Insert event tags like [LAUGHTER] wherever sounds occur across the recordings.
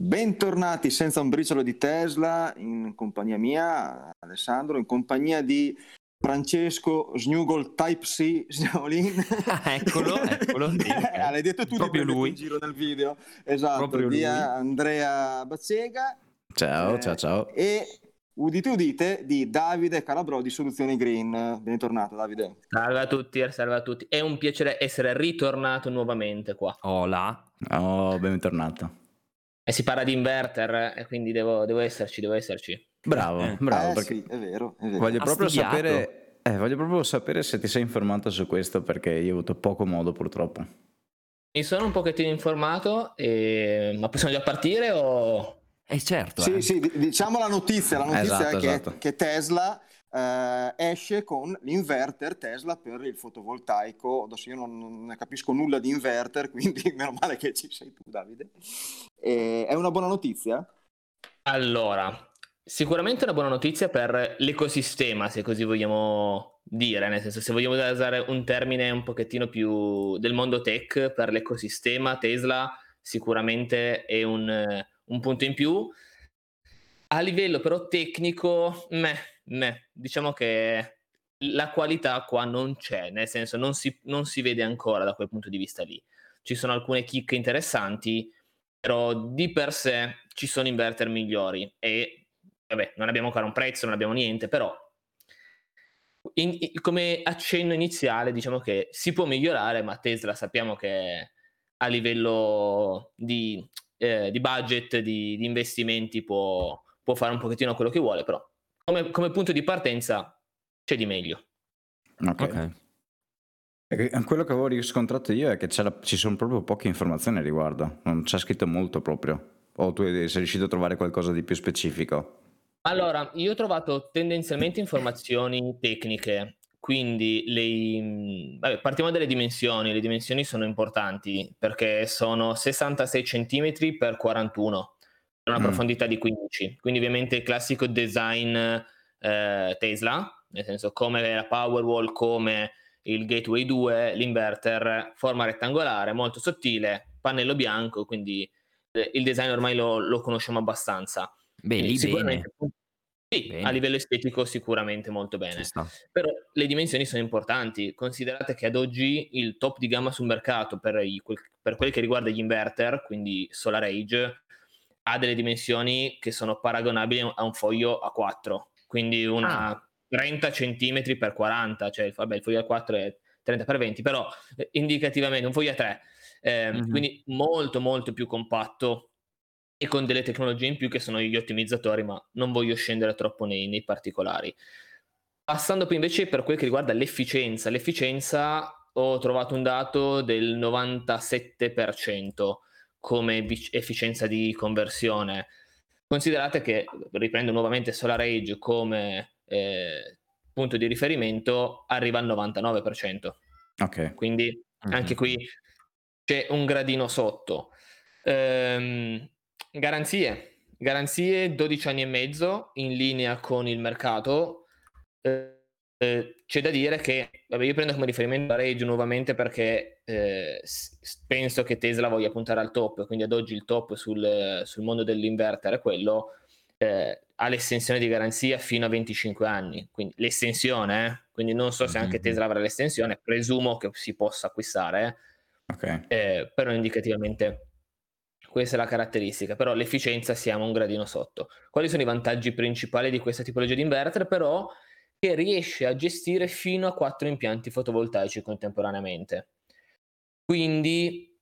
Bentornati senza un briciolo di Tesla in compagnia mia, Alessandro, in compagnia di Francesco Snugol Type C [LAUGHS] Snowlin. Ah, eccolo, eccolo. [LAUGHS] Ah, l'hai detto tu Proprio lui. in giro nel video. Esatto, Proprio di lui. Andrea Bazzega. Ciao, eh, ciao, ciao. E udite udite di Davide Calabrò di Soluzioni Green. Bentornato Davide. Salve a tutti, salve a tutti. È un piacere essere ritornato nuovamente qua. Hola. Oh, bentornato. E si parla di inverter, e quindi devo, devo esserci, devo esserci. Bravo, Eh. bravo, Eh, perché sì, è vero, è vero. voglio proprio studiato. sapere eh, voglio proprio sapere se ti sei informato su questo perché io ho avuto poco modo purtroppo. Mi sono un pochettino informato, e... ma possiamo già partire o... Eh certo, Sì, eh. sì, di- diciamo la notizia. La notizia Esatto, è che, esatto. che Tesla eh, esce con l'inverter Tesla per il fotovoltaico. Adesso io non, non ne capisco nulla di inverter, [LAUGHS] quindi meno male che ci sei tu, Davide. E è una buona notizia? Allora, sicuramente una buona notizia per l'ecosistema, se così vogliamo dire, nel senso se vogliamo usare un termine un pochettino più del mondo tech per l'ecosistema, Tesla sicuramente è un, un punto in più. A livello però tecnico, meh, meh, diciamo che la qualità qua non c'è, nel senso non si, non si vede ancora da quel punto di vista lì. Ci sono alcune chicche interessanti, però di per sé ci sono inverter migliori e vabbè, non abbiamo ancora un prezzo, non abbiamo niente, però in- in- come accenno iniziale diciamo che si può migliorare, ma Tesla sappiamo che a livello di, eh, di budget, di, di investimenti può, può fare un pochettino quello che vuole, però come, come punto di partenza c'è di meglio. Ok. Ok. E Quello che avevo riscontrato io è che ci sono proprio poche informazioni a riguardo, non c'è scritto molto proprio. O tu sei riuscito a trovare qualcosa di più specifico? Allora, io ho trovato tendenzialmente informazioni tecniche, quindi le, mh, vabbè, partiamo dalle dimensioni, le dimensioni sono importanti perché sono 66 cm per 41, per una Mm. profondità di 15, quindi ovviamente il classico design eh, Tesla, nel senso come la Powerwall, come il Gateway 2, l'inverter, forma rettangolare, molto sottile, pannello bianco, quindi eh, il design ormai lo, lo conosciamo abbastanza. Beh, lì bene. Sicuramente- Sì, Bene. a livello estetico sicuramente molto bene. Però le dimensioni sono importanti. Considerate che ad oggi il top di gamma sul mercato per, i- quel, per quel che riguarda gli inverter, quindi Solar Age, ha delle dimensioni che sono paragonabili a un foglio A4, quindi una Ah. 30 cm per 40, cioè vabbè, il foglio A4 è 30 per 20, però eh, indicativamente un foglio A3, eh, Mhm. quindi molto molto più compatto e con delle tecnologie in più che sono gli ottimizzatori, ma non voglio scendere troppo nei, nei particolari. Passando poi invece per quel che riguarda l'efficienza, l'efficienza ho trovato un dato del 97% come efficienza di conversione. Considerate che, riprendo nuovamente Solar Age come eh, punto di riferimento, arriva al 99%. Ok. Quindi Mhm. anche qui c'è un gradino sotto. Ehm, garanzie. Garanzie 12 anni e mezzo in linea con il mercato. Eh, eh, c'è da dire che vabbè, io prendo come riferimento la Rage nuovamente perché eh, penso che Tesla voglia puntare al top, quindi ad oggi il top sul, sul mondo dell'inverter è quello. eh, ha l'estensione di garanzia fino a 25 anni, quindi l'estensione, eh, quindi non so se anche Mhm. Tesla avrà l'estensione, presumo che si possa acquistare, eh. Ok. Eh, però indicativamente questa è la caratteristica, però l'efficienza siamo un gradino sotto. Quali sono i vantaggi principali di questa tipologia di inverter? Però che riesce a gestire fino a quattro impianti fotovoltaici contemporaneamente. Quindi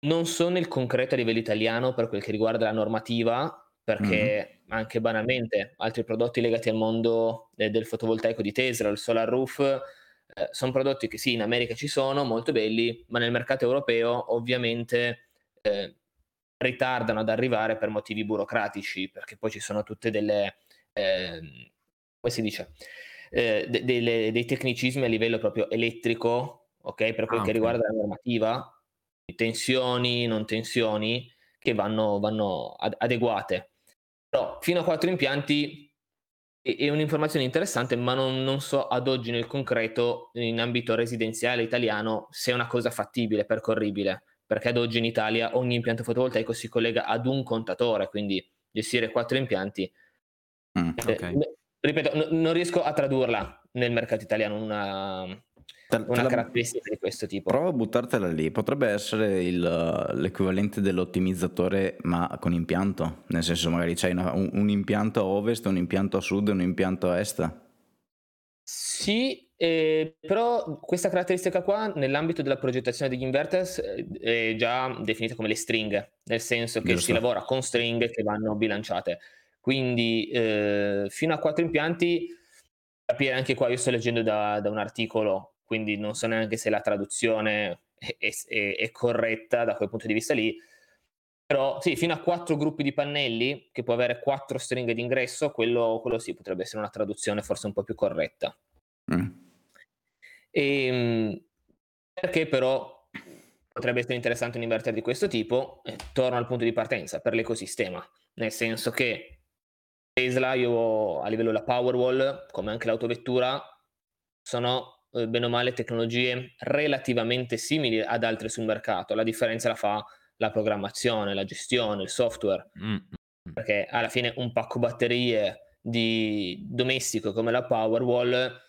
non so nel concreto a livello italiano per quel che riguarda la normativa, perché anche banalmente altri prodotti legati al mondo eh, del fotovoltaico di Tesla, il solar roof, eh, sono prodotti che sì, in America ci sono, molto belli, ma nel mercato europeo ovviamente eh, ritardano ad arrivare per motivi burocratici, perché poi ci sono tutte delle, ehm, come si dice, Eh, de- delle- dei tecnicismi a livello proprio elettrico, ok, per quel Ah, che ok. riguarda la normativa, tensioni, non tensioni, che vanno, vanno ad- adeguate. Però fino a quattro impianti è, è un'informazione interessante, ma non, non so ad oggi nel concreto, in ambito residenziale italiano, se è una cosa fattibile, percorribile, perché ad oggi in Italia ogni impianto fotovoltaico si collega ad un contatore, quindi gestire quattro impianti. Mm. eh, ok. Ripeto, n- non riesco a tradurla nel mercato italiano una, Te- te una la- caratteristica di questo tipo. Prova a buttartela lì, potrebbe essere il- l'equivalente dell'ottimizzatore ma con impianto, nel senso magari c'hai una- un, un impianto a ovest, un impianto a sud e un impianto a est. Sì, eh, però questa caratteristica qua nell'ambito della progettazione degli inverters eh, è già definita come le stringhe, nel senso che Giusto. si lavora con stringhe che vanno bilanciate. Quindi eh, fino a quattro impianti, capire anche qua, io sto leggendo da, da un articolo, quindi non so neanche se la traduzione è, è- è corretta da quel punto di vista lì, però sì, fino a quattro gruppi di pannelli, che può avere quattro stringhe d'ingresso, quello, quello sì, potrebbe essere una traduzione forse un po' più corretta. Mm. E, perché però potrebbe essere interessante un inverter di questo tipo? Eh, torno al punto di partenza per l'ecosistema, nel senso che Tesla, io a livello della Powerwall, come anche l'autovettura, sono eh, bene o male tecnologie relativamente simili ad altre sul mercato. La differenza la fa la programmazione, la gestione, il software Mm, perché alla fine un pacco batterie di domestico come la Powerwall,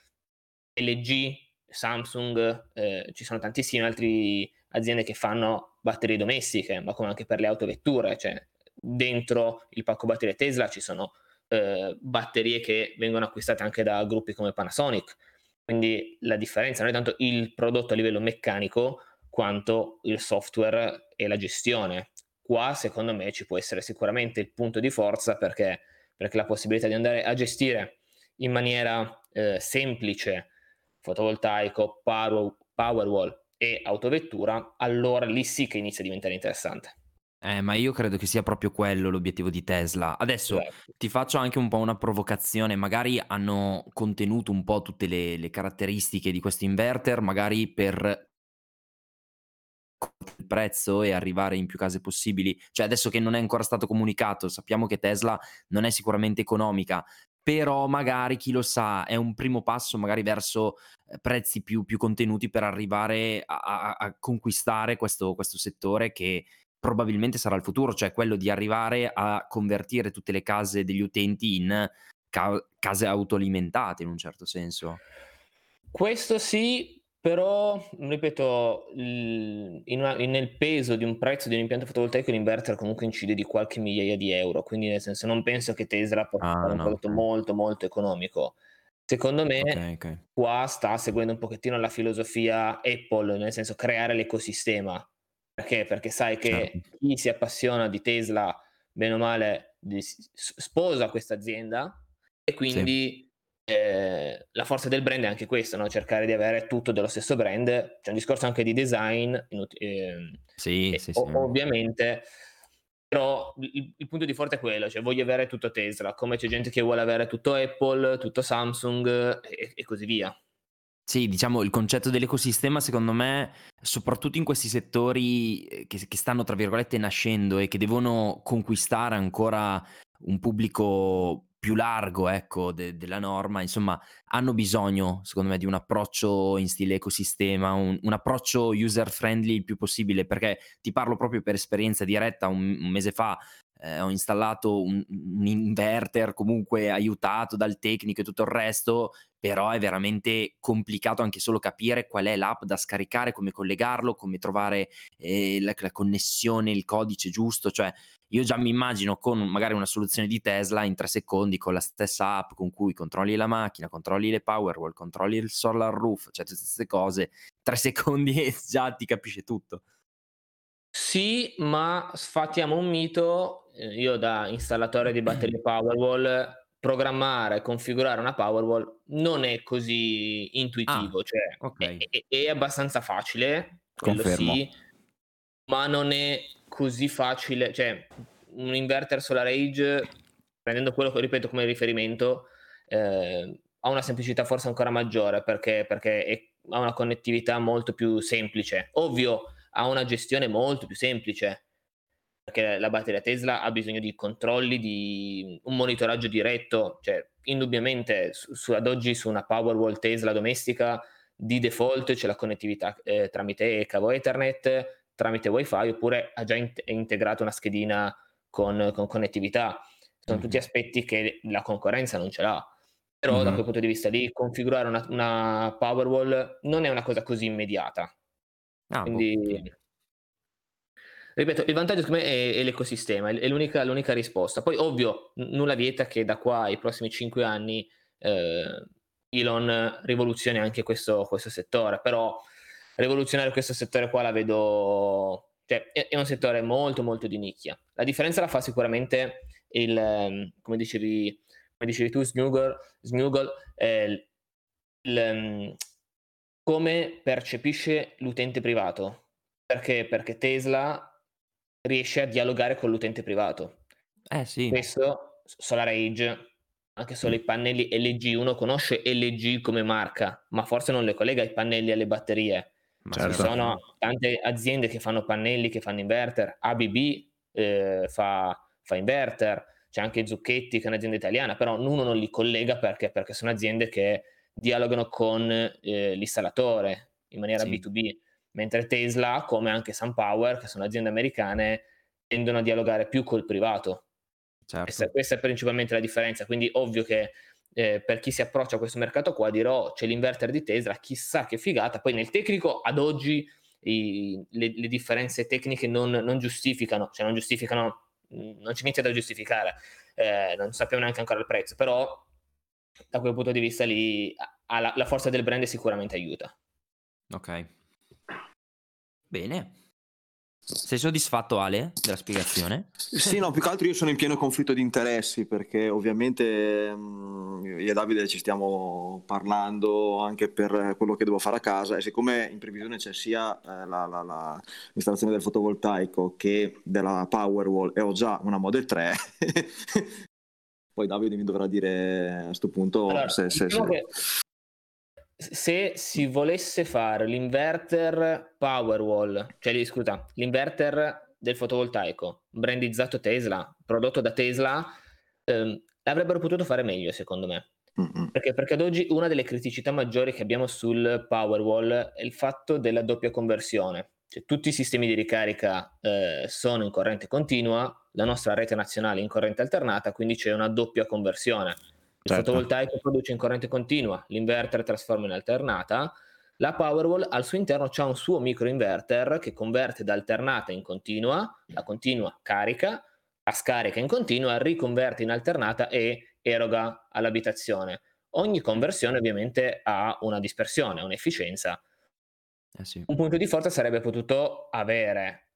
LG, Samsung, eh, ci sono tantissime altre aziende che fanno batterie domestiche, ma come anche per le autovetture, cioè dentro il pacco batterie Tesla ci sono eh, batterie che vengono acquistate anche da gruppi come Panasonic. Quindi la differenza non è tanto il prodotto a livello meccanico quanto il software e la gestione qua secondo me ci può essere sicuramente il punto di forza perché, perché la possibilità di andare a gestire in maniera eh, semplice fotovoltaico, power, Powerwall e autovettura, allora lì sì che inizia a diventare interessante. Eh, ma io credo che sia proprio quello l'obiettivo di Tesla. Adesso Esatto. ti faccio anche un po' una provocazione. Magari hanno contenuto un po' tutte le, le caratteristiche di questo inverter, magari per il prezzo e arrivare in più case possibili. Cioè, adesso che non è ancora stato comunicato, sappiamo che Tesla non è sicuramente economica, però magari chi lo sa è un primo passo magari verso eh, prezzi più, più contenuti per arrivare a, a- a conquistare questo, questo settore che probabilmente sarà il futuro, cioè quello di arrivare a convertire tutte le case degli utenti in ca- case autoalimentate in un certo senso. Questo sì, però, ripeto, in una- in- nel peso di un prezzo di un impianto fotovoltaico l'inverter comunque incide di qualche migliaia di euro, quindi nel senso non penso che Tesla possa Ah, fare un no, prodotto molto molto economico. Secondo me Ok, ok. qua sta seguendo un pochettino la filosofia Apple, nel senso creare l'ecosistema. Perché? Perché sai che Certo. chi si appassiona di Tesla, bene o male, sposa questa azienda e quindi eh, la forza del brand è anche questa, no? cercare di avere tutto dello stesso brand. C'è un discorso anche di design, ehm, Sì, sì, o- sì. ovviamente, però il, il punto di forza è quello, cioè voglio avere tutto Tesla, come c'è gente che vuole avere tutto Apple, tutto Samsung e, e così via. Sì, diciamo il concetto dell'ecosistema secondo me, soprattutto in questi settori eh, che, che stanno tra virgolette nascendo e che devono conquistare ancora un pubblico più largo, ecco, de- della norma, insomma, hanno bisogno, secondo me, di un approccio in stile ecosistema, un, un approccio user friendly il più possibile, perché ti parlo proprio per esperienza diretta, un, un mese fa eh, ho installato un, un inverter comunque aiutato dal tecnico e tutto il resto, però è veramente complicato anche solo capire qual è l'app da scaricare, come collegarlo, come trovare eh, la, la connessione, il codice giusto, cioè io già mi immagino con magari una soluzione di Tesla in tre secondi con la stessa app con cui controlli la macchina, controlli le Powerwall, controlli il solar roof, cioè tutte queste cose, tre [LAUGHS] secondi e già ti capisce tutto. Sì, ma sfattiamo un mito. eh, Io da installatore di batterie [CLEARS THROAT] Powerwall, programmare, configurare una Powerwall non è così intuitivo, Ah, cioè ok. è, è- abbastanza facile, Confermo. sì, ma non è così facile, cioè un inverter Solar Age, prendendo quello che ripeto come riferimento, eh, ha una semplicità forse ancora maggiore perché, perché è- ha una connettività molto più semplice. Ovvio, ha una gestione molto più semplice perché la batteria Tesla ha bisogno di controlli, di un monitoraggio diretto, cioè indubbiamente su, su- ad oggi su una Powerwall Tesla domestica di default c'è la connettività eh, tramite cavo Ethernet tramite wifi oppure ha già in- integrato una schedina con, con connettività. Sono mm-hmm. tutti aspetti che la concorrenza non ce l'ha. Però mm-hmm. da quel punto di vista lì configurare una, una Powerwall non è una cosa così immediata. Ah, Quindi, boh. Ripeto, il vantaggio secondo me è, l'ecosistema, è l'unica, l'unica, risposta. Poi, ovvio, nulla vieta che da qua ai prossimi 5 anni eh, Elon rivoluzioni anche questo, questo, settore, però rivoluzionare questo settore qua la vedo... Cioè, è, è un settore molto molto di nicchia. La differenza la fa sicuramente il, ehm, come dicevi, come dicevi tu, Snuggle, Snuggle eh, il, ehm, come percepisce l'utente privato. Perché? Perché Tesla riesce a dialogare con l'utente privato. Eh sì. Questo, SolarAge, anche solo i pannelli LG, uno conosce LG come marca, ma forse non le collega i pannelli alle batterie. Certo. Ci sono tante aziende che fanno pannelli, che fanno inverter, ABB eh, fa, fa inverter, c'è anche Zucchetti che è un'azienda italiana, però uno non li collega perché, perché sono aziende che dialogano con eh, l'installatore in maniera sì. B2B, mentre Tesla, come anche SunPower, che sono aziende americane, tendono a dialogare più col privato. Certo. Questa, questa, è principalmente la differenza, quindi ovvio che eh, per chi si approccia a questo mercato qua dirò c'è l'inverter di Tesla, chissà che figata, poi nel tecnico ad oggi i, le, le, differenze tecniche non, non, giustificano, cioè non giustificano, non c'è niente da giustificare, eh, non sappiamo neanche ancora il prezzo, però da quel punto di vista lì la, la forza del brand sicuramente aiuta. Ok. Bene. Sei soddisfatto Ale della spiegazione? Sì, no, più che altro io sono in pieno conflitto di interessi perché ovviamente mh, io e Davide ci stiamo parlando anche per quello che devo fare a casa e siccome in previsione c'è sia eh, la, la, la, l'installazione del fotovoltaico che della Powerwall e ho già una Model 3, [LAUGHS] poi Davide mi dovrà dire a questo punto allora, se, se, diciamo se se si volesse fare l'inverter Powerwall, cioè scusa, l'inverter del fotovoltaico, brandizzato Tesla, prodotto da Tesla, ehm, l'avrebbero potuto fare meglio secondo me. Perché, perché ad oggi una delle criticità maggiori che abbiamo sul Powerwall è il fatto della doppia conversione. Cioè, tutti i sistemi di ricarica eh, sono in corrente continua, la nostra rete nazionale in corrente alternata, quindi c'è una doppia conversione il certo. fotovoltaico produce in corrente continua, l'inverter trasforma in alternata. La Powerwall al suo interno c'è un suo microinverter che converte da alternata in continua, la continua carica, la scarica in continua, riconverte in alternata e eroga all'abitazione. Ogni conversione ovviamente ha una dispersione, un'efficienza. Eh sì. Un punto di forza sarebbe potuto avere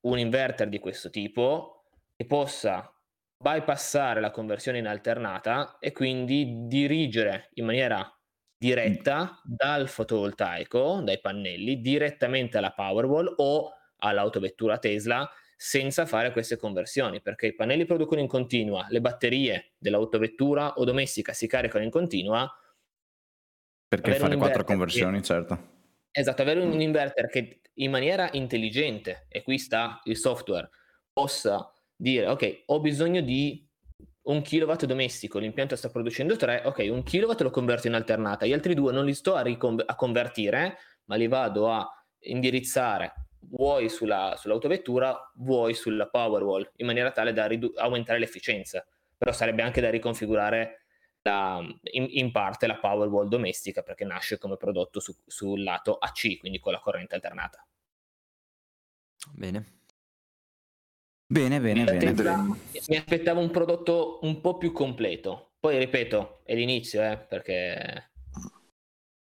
un inverter di questo tipo che possa bypassare la conversione in alternata e quindi dirigere in maniera diretta dal fotovoltaico, dai pannelli, direttamente alla Powerwall o all'autovettura Tesla senza fare queste conversioni, perché i pannelli producono in continua, le batterie dell'autovettura o domestica si caricano in continua. Perché fare quattro conversioni, che, certo. Esatto, avere un inverter che in maniera intelligente, e qui sta il software, possa dire ok, ho bisogno di un kilowatt domestico, l'impianto sta producendo 3, ok, un kilowatt lo converto in alternata, gli altri due non li sto a, ricon- a convertire, ma li vado a indirizzare vuoi sulla, sull'autovettura, vuoi sulla Powerwall, in maniera tale da ridu- aumentare l'efficienza. Però sarebbe anche da riconfigurare la, in, in, parte la Powerwall domestica perché nasce come prodotto su, sul lato AC, quindi con la corrente alternata. Bene. Bene, bene, mi bene. Aspettavo, mi aspettavo un prodotto un po' più completo. Poi ripeto, è l'inizio, eh, perché...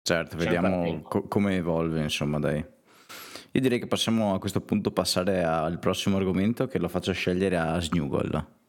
Certo, vediamo co- come evolve, insomma, dai. Io direi che possiamo a questo punto passare al prossimo argomento che lo faccio scegliere a Snuggle.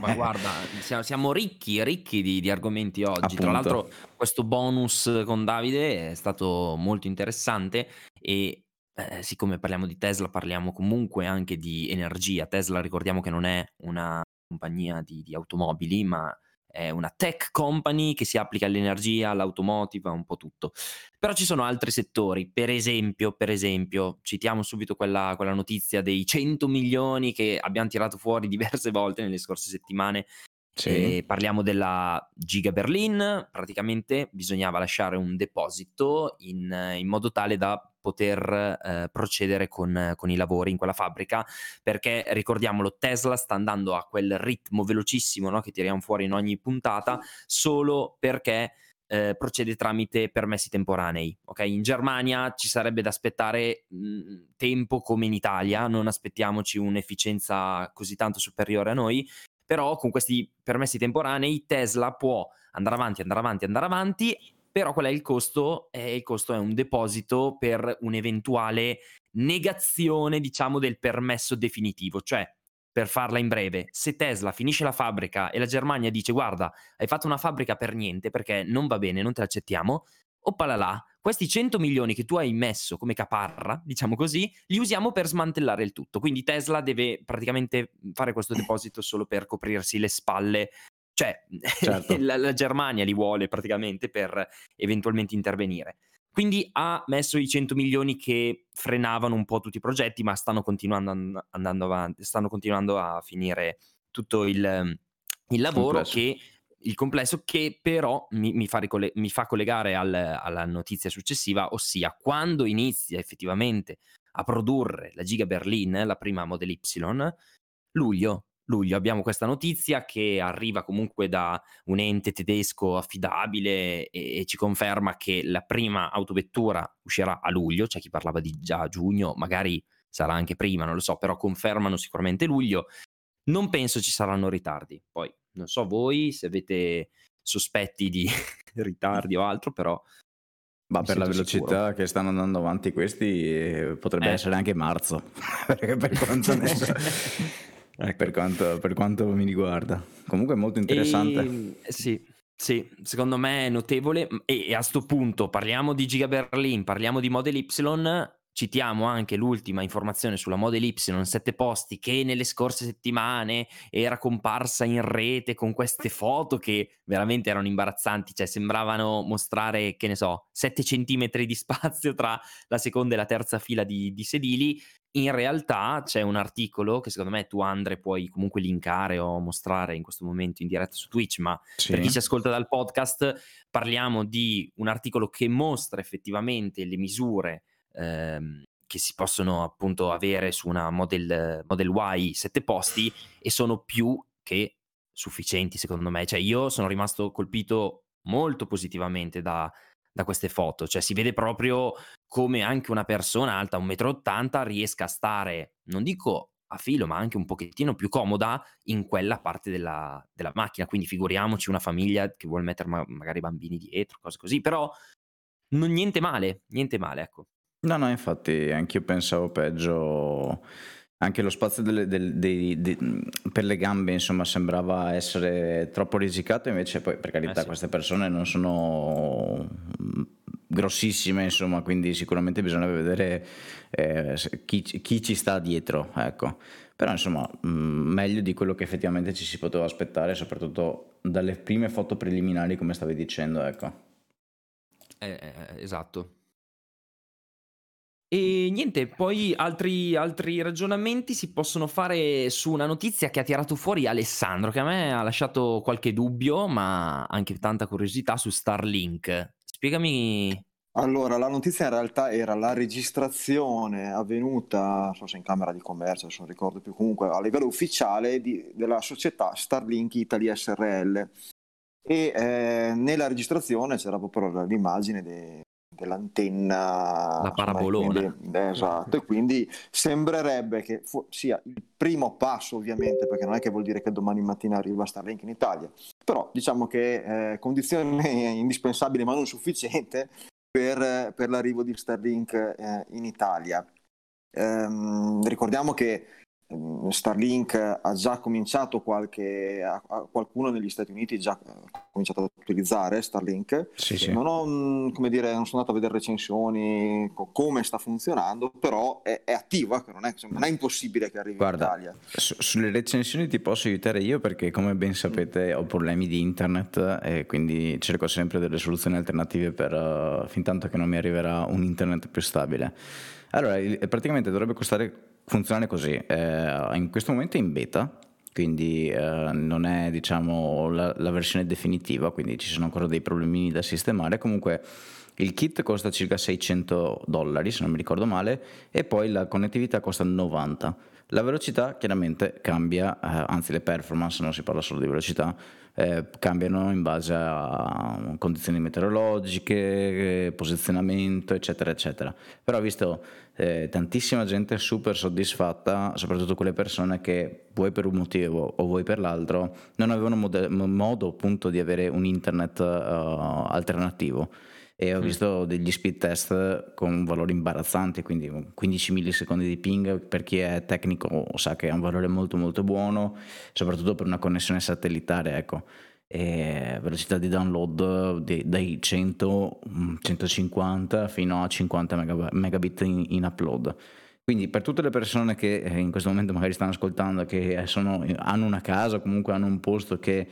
Ma [LAUGHS] guarda, siamo, siamo, ricchi, ricchi di, di argomenti oggi. Appunto. Tra l'altro, questo bonus con Davide è stato molto interessante e eh, siccome parliamo di Tesla, parliamo comunque anche di energia. Tesla ricordiamo che non è una compagnia di, di automobili, ma è una tech company che si applica all'energia, all'automotive, a un po' tutto. Però ci sono altri settori, per esempio, per esempio citiamo subito quella, quella notizia dei 100 milioni che abbiamo tirato fuori [LAUGHS] diverse volte nelle scorse settimane Sì. parliamo della Giga Berlin, praticamente bisognava lasciare un deposito in, in modo tale da poter eh, procedere con, con, i lavori in quella fabbrica, perché ricordiamolo, Tesla sta andando a quel ritmo velocissimo no, che tiriamo fuori in ogni puntata, solo perché eh, procede tramite permessi temporanei. Okay? In Germania ci sarebbe da aspettare mh, mm, tempo come in Italia, non aspettiamoci un'efficienza così tanto superiore a noi, però con questi permessi temporanei Tesla può andare avanti, andare avanti, andare avanti, però qual è il costo? Eh, il costo è un deposito per un'eventuale negazione, diciamo, del permesso definitivo, cioè per farla in breve, se Tesla finisce la fabbrica e la Germania dice guarda, hai fatto una fabbrica per niente perché non va bene, non te l'accettiamo, oppalala, questi 100 milioni che tu hai messo come caparra, diciamo così, li usiamo per smantellare il tutto. Quindi Tesla deve praticamente fare questo deposito solo per coprirsi le spalle. Cioè, certo. [LAUGHS] la, la Germania li vuole praticamente per eventualmente intervenire. Quindi ha messo i 100 milioni che frenavano un po' tutti i progetti, ma stanno continuando, andando avanti, stanno continuando a finire tutto il, il lavoro complesso. che il complesso che però mi, mi, fa, ricoll- mi fa, collegare al, alla notizia successiva, ossia quando inizia effettivamente a produrre la Giga Berlin, la prima Model Y, luglio, luglio abbiamo questa notizia che arriva comunque da un ente tedesco affidabile e, e, ci conferma che la prima autovettura uscirà a luglio, c'è chi parlava di già giugno, magari sarà anche prima, non lo so, però confermano sicuramente luglio. Non penso ci saranno ritardi. Poi non so voi se avete sospetti di [LAUGHS] ritardi o altro, però ma per la velocità sicuro. che stanno andando avanti questi eh, potrebbe eh. essere anche marzo, [LAUGHS] per quanto ne so. [LAUGHS] Ecco. Per, quanto, per, quanto, mi riguarda. Comunque è molto interessante. E, eh, sì, sì, secondo me è notevole. E, e a questo punto parliamo di Giga Berlin, parliamo di Model Y. Citiamo anche l'ultima informazione sulla Model Y 7 posti che nelle scorse settimane era comparsa in rete con queste foto che veramente erano imbarazzanti, cioè sembravano mostrare, che ne so, 7 centimetri di spazio tra la seconda e la terza fila di, di sedili in realtà c'è un articolo che secondo me tu Andre puoi comunque linkare o mostrare in questo momento in diretta su Twitch, ma sì. per chi ci ascolta dal podcast parliamo di un articolo che mostra effettivamente le misure ehm, che si possono appunto avere su una Model, Model Y 7 posti e sono più che sufficienti secondo me. Cioè io sono rimasto colpito molto positivamente da, da queste foto, cioè si vede proprio come anche una persona alta 1,80 m riesca a stare, non dico a filo, ma anche un pochettino più comoda in quella parte della, della macchina. Quindi figuriamoci una famiglia che vuole mettere ma- magari bambini dietro, cose così, però non, niente male, niente male, ecco. No, no, infatti anch'io pensavo peggio. Anche lo spazio delle, delle, dei, dei, per le gambe insomma sembrava essere troppo risicato invece poi per carità eh sì. queste persone non sono grossissime insomma quindi sicuramente bisogna vedere eh, chi, chi, ci sta dietro ecco. Però insomma mh, meglio di quello che effettivamente ci si poteva aspettare soprattutto dalle prime foto preliminari come stavi dicendo ecco. Eh, eh esatto e niente, poi altri, altri, ragionamenti si possono fare su una notizia che ha tirato fuori Alessandro, che a me ha lasciato qualche dubbio, ma anche tanta curiosità su Starlink. Spiegami. Allora, la notizia in realtà era la registrazione avvenuta, non so se in Camera di Commercio, se non ricordo più, comunque a livello ufficiale di, della società Starlink Italy SRL. E eh, nella registrazione c'era proprio l'immagine de, dell'antenna la parabolona. quindi, esatto e quindi sembrerebbe che fu- sia il primo passo ovviamente perché non è che vuol dire che domani mattina arriva Starlink in Italia però diciamo che è eh, condizione [LAUGHS] indispensabile ma non sufficiente per, per l'arrivo di Starlink eh, in Italia. Ehm, ricordiamo che Starlink ha già cominciato qualche, a, a qualcuno negli Stati Uniti ha già cominciato ad utilizzare Starlink. Sì, sì. Non, ho, mm, come dire, non sono andato a vedere recensioni, come sta funzionando, però è, è attiva, non è, non è, impossibile che arrivi Guarda, in Italia. Su, sulle recensioni ti posso aiutare io perché come ben sapete ho problemi di internet e quindi cerco sempre delle soluzioni alternative per uh, fin tanto che non mi arriverà un internet più stabile. Allora, praticamente dovrebbe costare funzionare così. Eh, in questo momento è in beta, quindi eh, non è diciamo la, la, versione definitiva, quindi ci sono ancora dei problemini da sistemare. Comunque il kit costa circa 600 dollari, se non mi ricordo male, e poi la connettività costa 90. La velocità chiaramente cambia, eh, anzi le performance, non si parla solo di velocità, eh, cambiano in base a condizioni meteorologiche, posizionamento, eccetera, eccetera. Però ho visto eh, tantissima gente super soddisfatta, soprattutto quelle persone che vuoi per un motivo o vuoi per l'altro non avevano mod- modo appunto di avere un internet uh, alternativo e ho mm. visto degli speed test con valori imbarazzanti, quindi 15 millisecondi di ping per chi è tecnico sa che è un valore molto molto buono, soprattutto per una connessione satellitare, ecco. E velocità di download dai 100, 150 mm, fino a 50 megabit in, in upload. Quindi per tutte le persone che eh, in questo momento magari stanno ascoltando, che sono, hanno una casa, comunque hanno un posto che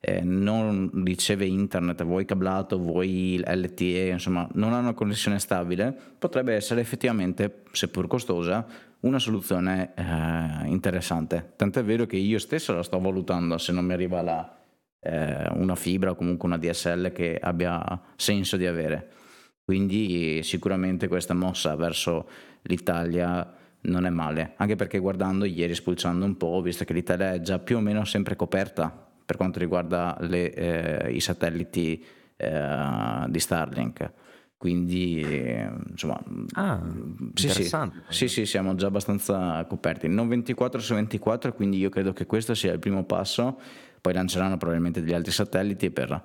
eh, non riceve internet, vuoi cablato, vuoi LTE, insomma non ha una connessione stabile, potrebbe essere effettivamente, seppur costosa, una soluzione eh, interessante. Tant'è vero che io stesso la sto valutando se non mi arriva la, eh, una fibra o comunque una DSL che abbia senso di avere. Quindi sicuramente questa mossa verso l'Italia non è male, anche perché guardando ieri, spulciando un po', ho visto che l'Italia è già più o meno sempre coperta per quanto riguarda le, eh, i satelliti eh, di Starlink. Quindi, insomma, ah, sì, sì, sì, sì, siamo già abbastanza coperti. Non 24 su 24, quindi io credo che questo sia il primo passo. Poi lanceranno probabilmente degli altri satelliti per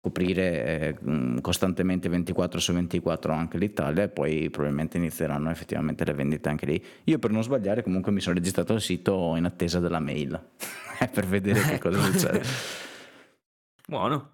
coprire eh, costantemente 24 su 24 anche l'Italia e poi probabilmente inizieranno effettivamente le vendite anche lì. Io per non sbagliare comunque mi sono registrato al sito in attesa della mail [LAUGHS] per vedere che cosa succede. Buono.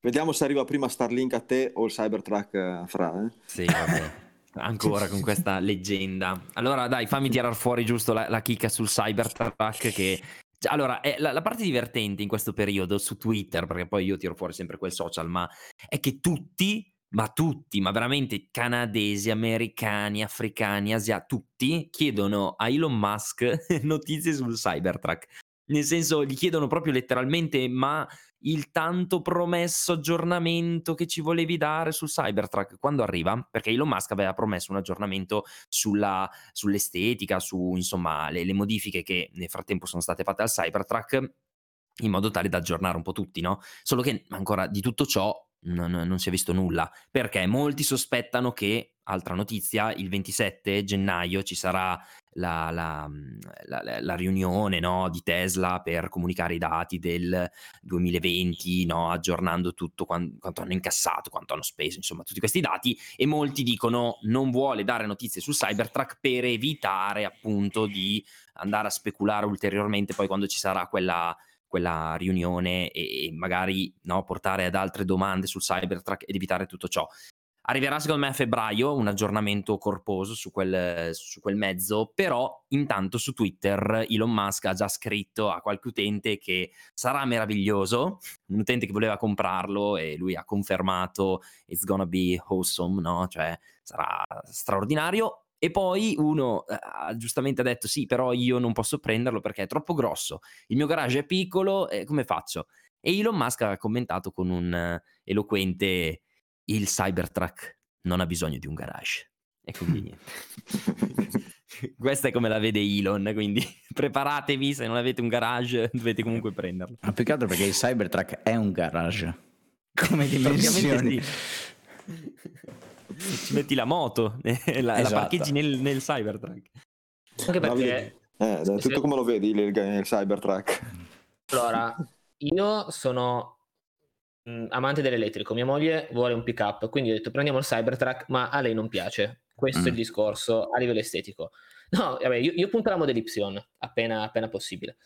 Vediamo se arriva prima Starlink a te o il Cybertruck a Fra. Eh? Sì, vabbè. Ancora con questa leggenda. Allora, dai, fammi tirare fuori giusto la, la chicca sul Cybertruck che allora, eh, la, la, parte divertente in questo periodo su Twitter, perché poi io tiro fuori sempre quel social, ma è che tutti, ma tutti, ma veramente canadesi, americani, africani, asiatici, tutti chiedono a Elon Musk [LAUGHS] notizie sul Cybertruck. Nel senso, gli chiedono proprio letteralmente, ma il tanto promesso aggiornamento che ci volevi dare sul Cybertruck quando arriva? Perché Elon Musk aveva promesso un aggiornamento sulla, sull'estetica, su insomma le, le, modifiche che nel frattempo sono state fatte al Cybertruck in modo tale da aggiornare un po' tutti, no? Solo che ancora di tutto ciò non, non si è visto nulla. Perché molti sospettano che altra notizia, il 27 gennaio ci sarà la, la, la, la riunione no, di Tesla per comunicare i dati del 2020, no, aggiornando tutto quanto, quanto hanno incassato, quanto hanno speso, insomma tutti questi dati. E molti dicono non vuole dare notizie sul Cybertruck per evitare appunto di andare a speculare ulteriormente poi quando ci sarà quella quella riunione e, magari no, portare ad altre domande sul Cybertruck ed evitare tutto ciò. Arriverà secondo me a febbraio un aggiornamento corposo su quel, su quel, mezzo, però intanto su Twitter Elon Musk ha già scritto a qualche utente che sarà meraviglioso, un utente che voleva comprarlo e lui ha confermato it's gonna be awesome, no? Cioè sarà straordinario. E poi uno ha giustamente detto sì, però io non posso prenderlo perché è troppo grosso, il mio garage è piccolo, e come faccio? E Elon Musk ha commentato con un eloquente il Cybertruck non ha bisogno di un garage. E quindi [LAUGHS] niente. [LAUGHS] Questa è come la vede Elon, quindi [LAUGHS] preparatevi, se non avete un garage dovete comunque prenderlo. Ma più che altro perché il Cybertruck è un garage. Come dimensioni. Ci metti la moto, [LAUGHS] la, esatto. la parcheggi nel, nel Cybertruck. Anche perché... Eh, tutto come lo vedi il, il Cybertruck? Allora, io sono mh, amante dell'elettrico, mia moglie vuole un pick up, quindi ho detto prendiamo il Cybertruck, ma a lei non piace. Questo mm. è il mm. discorso a livello estetico. No, vabbè, io, io punto la Model Y appena, appena possibile.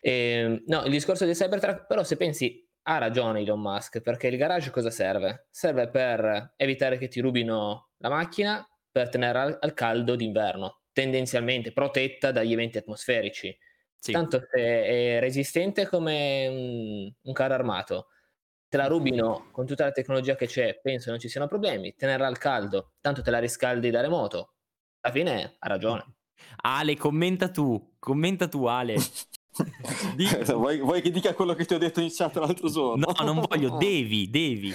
E, ehm, no, il discorso del Cybertruck, però se pensi ha ragione Elon Musk, perché il garage cosa serve? Serve per evitare che ti rubino la macchina, per tenere al, al caldo d'inverno, tendenzialmente protetta dagli eventi atmosferici. Sì. Tanto se è resistente come un, un carro armato, te la rubino con tutta la tecnologia che c'è, penso non ci siano problemi, tenerla al caldo, tanto te la riscaldi da remoto. Alla fine ha ragione. Ale, commenta tu, commenta tu Ale. [LAUGHS] [LAUGHS] vuoi, vuoi, che dica quello che ti ho detto in chat l'altro giorno? No, non voglio, [LAUGHS] devi, devi.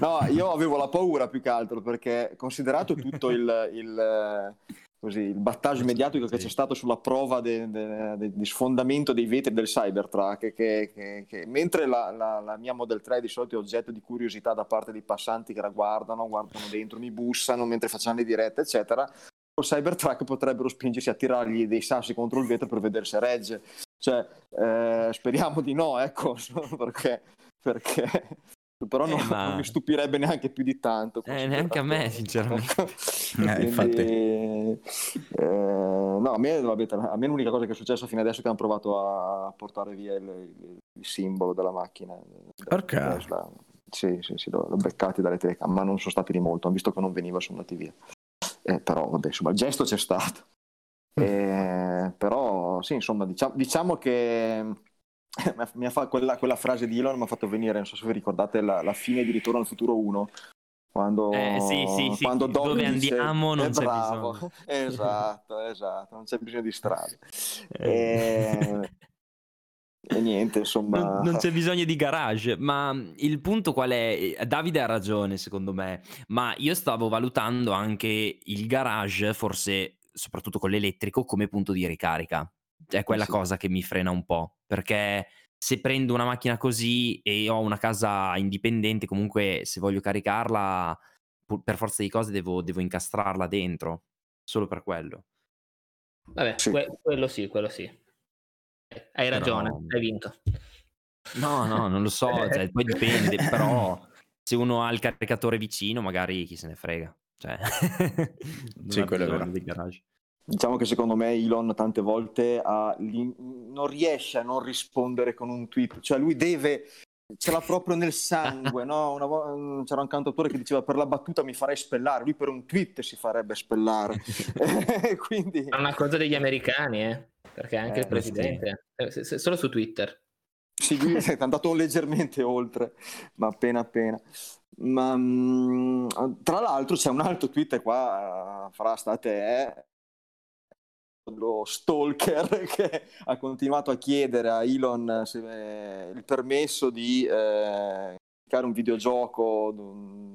No, io avevo la paura più che altro perché considerato tutto il, il, così, il battage mediatico che c'è stato sulla prova di sfondamento dei vetri del Cybertruck, che, che, che mentre la, la, la, mia Model 3 di solito è oggetto di curiosità da parte dei passanti che la guardano, guardano dentro, mi bussano mentre facciamo le dirette, eccetera, col Cybertruck potrebbero spingersi a tirargli dei sassi contro il vetro per vedere se regge. Cioè, eh, speriamo di no, ecco, [LAUGHS] perché, perché però non, eh, ma... non, mi stupirebbe neanche più di tanto. Eh, neanche a me, sinceramente. [LAUGHS] eh, infatti... eh, no, a me, vabbè, a me, l'unica cosa che è successa fino adesso è che hanno provato a portare via il, il, simbolo della macchina. Perché? Sì, sì, sì, l'ho, l'ho beccati dalle telecamere, ma non sono stati lì molto, hanno visto che non veniva, sono andati via. Eh, però, vabbè, insomma, il gesto c'è stato. Mm. Eh, però, sì, insomma, diciamo, diciamo che [LAUGHS] mi fa, quella, quella, frase di Elon mi ha fatto venire, non so se vi ricordate, la, la fine di Ritorno al futuro 1. Quando, eh, sì, sì, quando sì. dove dice, andiamo non c'è bravo. bisogno. [LAUGHS] esatto, esatto, non c'è bisogno di strade. Eh. E... e niente, insomma. Non, non, c'è bisogno di garage, ma il punto qual è? Davide ha ragione, secondo me, ma io stavo valutando anche il garage, forse soprattutto con l'elettrico, come punto di ricarica è quella sì. cosa che mi frena un po', perché se prendo una macchina così e ho una casa indipendente, comunque se voglio caricarla, per forza di cose devo, devo incastrarla dentro, solo per quello. Vabbè, sì. Que- quello sì, quello sì. Hai ragione, però... hai vinto. No, no, non lo so, cioè, poi [LAUGHS] dipende, però se uno ha il caricatore vicino, magari chi se ne frega. Cioè, [LAUGHS] sì, quello è vero. Garage diciamo che secondo me Elon tante volte non riesce a non rispondere con un tweet, cioè lui deve, ce l'ha proprio nel sangue, no? [LAUGHS] vo- mm, c'era un cantautore che diceva per la battuta mi farei spellare, lui per un tweet si farebbe spellare. [LAUGHS] Quindi... È una cosa degli americani, eh? perché anche eh, il presidente, sì. Eh, solo su Twitter. Lui è [LAUGHS] andato leggermente oltre, ma appena appena. Ma, mm, tra l'altro c'è un altro tweet qua, fra state, lo stalker [LAUGHS] che ha continuato a chiedere a Elon se, eh, il permesso di eh, un videogioco eh,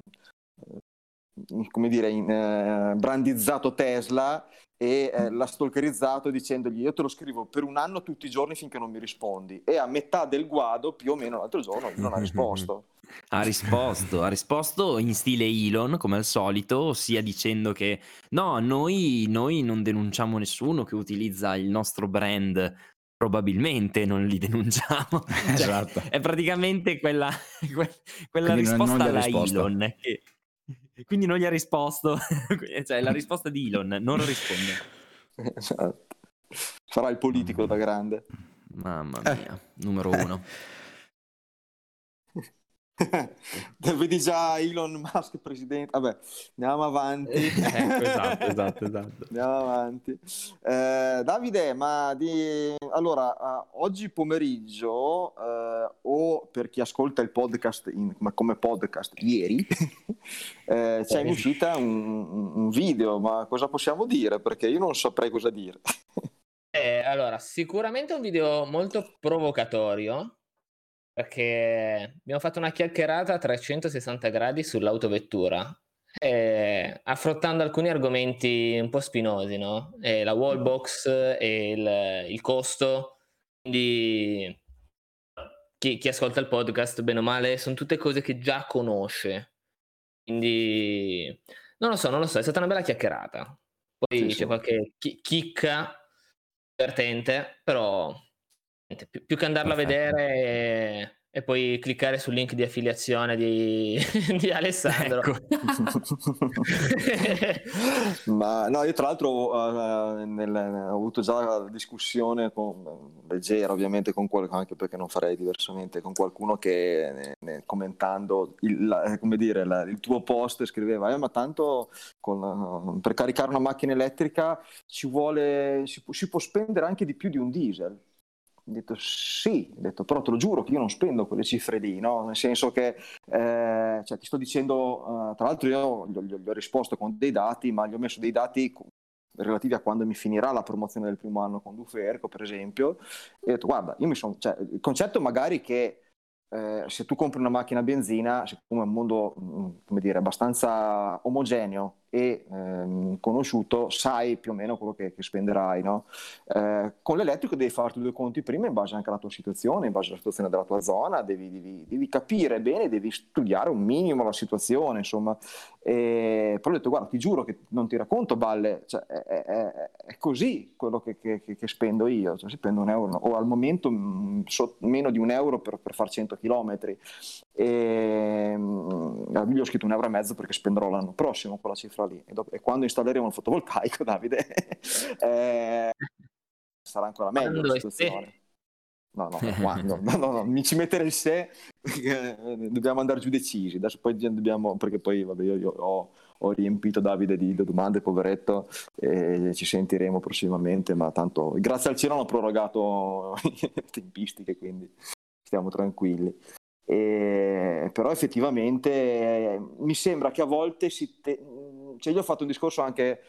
come dire in, eh, brandizzato Tesla e eh, l'ha stalkerizzato dicendogli io te lo scrivo per un anno tutti i giorni finché non mi rispondi e a metà del guado più o meno l'altro giorno non ha risposto [LAUGHS] ha risposto, ha risposto in stile Elon come al solito, ossia dicendo che no, noi, noi non denunciamo nessuno che utilizza il nostro brand probabilmente non li denunciamo. [LAUGHS] cioè, esatto. È praticamente quella, [LAUGHS] quella risposta alla Elon. Che, quindi non gli ha risposto, [LAUGHS] cioè la risposta di Elon, non risponde. [LAUGHS] Esatto. Sarà il politico da grande. Mamma mia, eh. numero uno. [LAUGHS] Vedi già Elon Musk presidente. Vabbè, andiamo avanti. ecco, esatto, esatto, esatto. Andiamo avanti. Eh, Davide, ma di... allora, uh, oggi pomeriggio, uh, o per chi ascolta il podcast in... come podcast ieri, [LAUGHS] eh, c'è in uscita un, un video, ma cosa possiamo dire? Perché io non saprei cosa dire. Eh, allora, sicuramente un video molto provocatorio perché abbiamo fatto una chiacchierata a 360 gradi sull'autovettura, eh, affrontando alcuni argomenti un po' spinosi, no? Eh, la wallbox e il, il costo, quindi chi, chi, ascolta il podcast, bene o male, sono tutte cose che già conosce. Quindi non lo so, non lo so, è stata una bella chiacchierata. Poi sì, c'è sì. qualche chicca divertente, però più, più che andarlo Perfetto. a vedere e, e, poi cliccare sul link di affiliazione di, [LAUGHS] di Alessandro. Ecco. [LAUGHS] Ma no, io tra l'altro uh, nel, ho avuto già la discussione con, leggera ovviamente con qualcuno, anche perché non farei diversamente, con qualcuno che ne, ne, commentando il, la, come dire, la, il tuo post scriveva, eh, ma tanto con, per caricare una macchina elettrica ci vuole, si, si può spendere anche di più di un diesel ho detto sì, ho detto, però te lo giuro che io non spendo quelle cifre lì, no? nel senso che eh, cioè, ti sto dicendo, uh, tra l'altro io gli, gli, gli, ho risposto con dei dati, ma gli ho messo dei dati relativi a quando mi finirà la promozione del primo anno con Duferco, per esempio, e ho detto guarda, io mi sono, cioè, il concetto magari che eh, se tu compri una macchina a benzina, siccome è un mondo mm, come dire, abbastanza omogeneo e ehm, conosciuto, sai più o meno quello che, che spenderai. No? Eh, con l'elettrico devi farti due conti prima in base anche alla tua situazione, in base alla situazione della tua zona, devi, devi, devi capire bene, devi studiare un minimo la situazione, insomma. E poi ho detto, guarda, ti giuro che non ti racconto balle, cioè, è, è, è, così quello che, che, che spendo io, cioè, spendo un euro, o al momento mh, so, meno di un euro per, per fare 100 km. E, mh, io ho scritto un euro e mezzo perché spenderò l'anno prossimo quella cifra lì. E, dopo, e quando installeremo il fotovoltaico, [LAUGHS] Davide, eh, sarà ancora meglio la situazione. No, no, [LAUGHS] quando? No, no, no, mi ci mettere il se, dobbiamo andare giù decisi. Adesso poi dobbiamo, perché poi vabbè, io, io ho, ho, riempito Davide di, di, domande, poveretto, e ci sentiremo prossimamente, ma tanto grazie al cielo hanno prorogato le [LAUGHS] tempistiche, quindi stiamo tranquilli. E, però effettivamente eh, mi sembra che a volte si... Te... Cioè io ho fatto un discorso anche...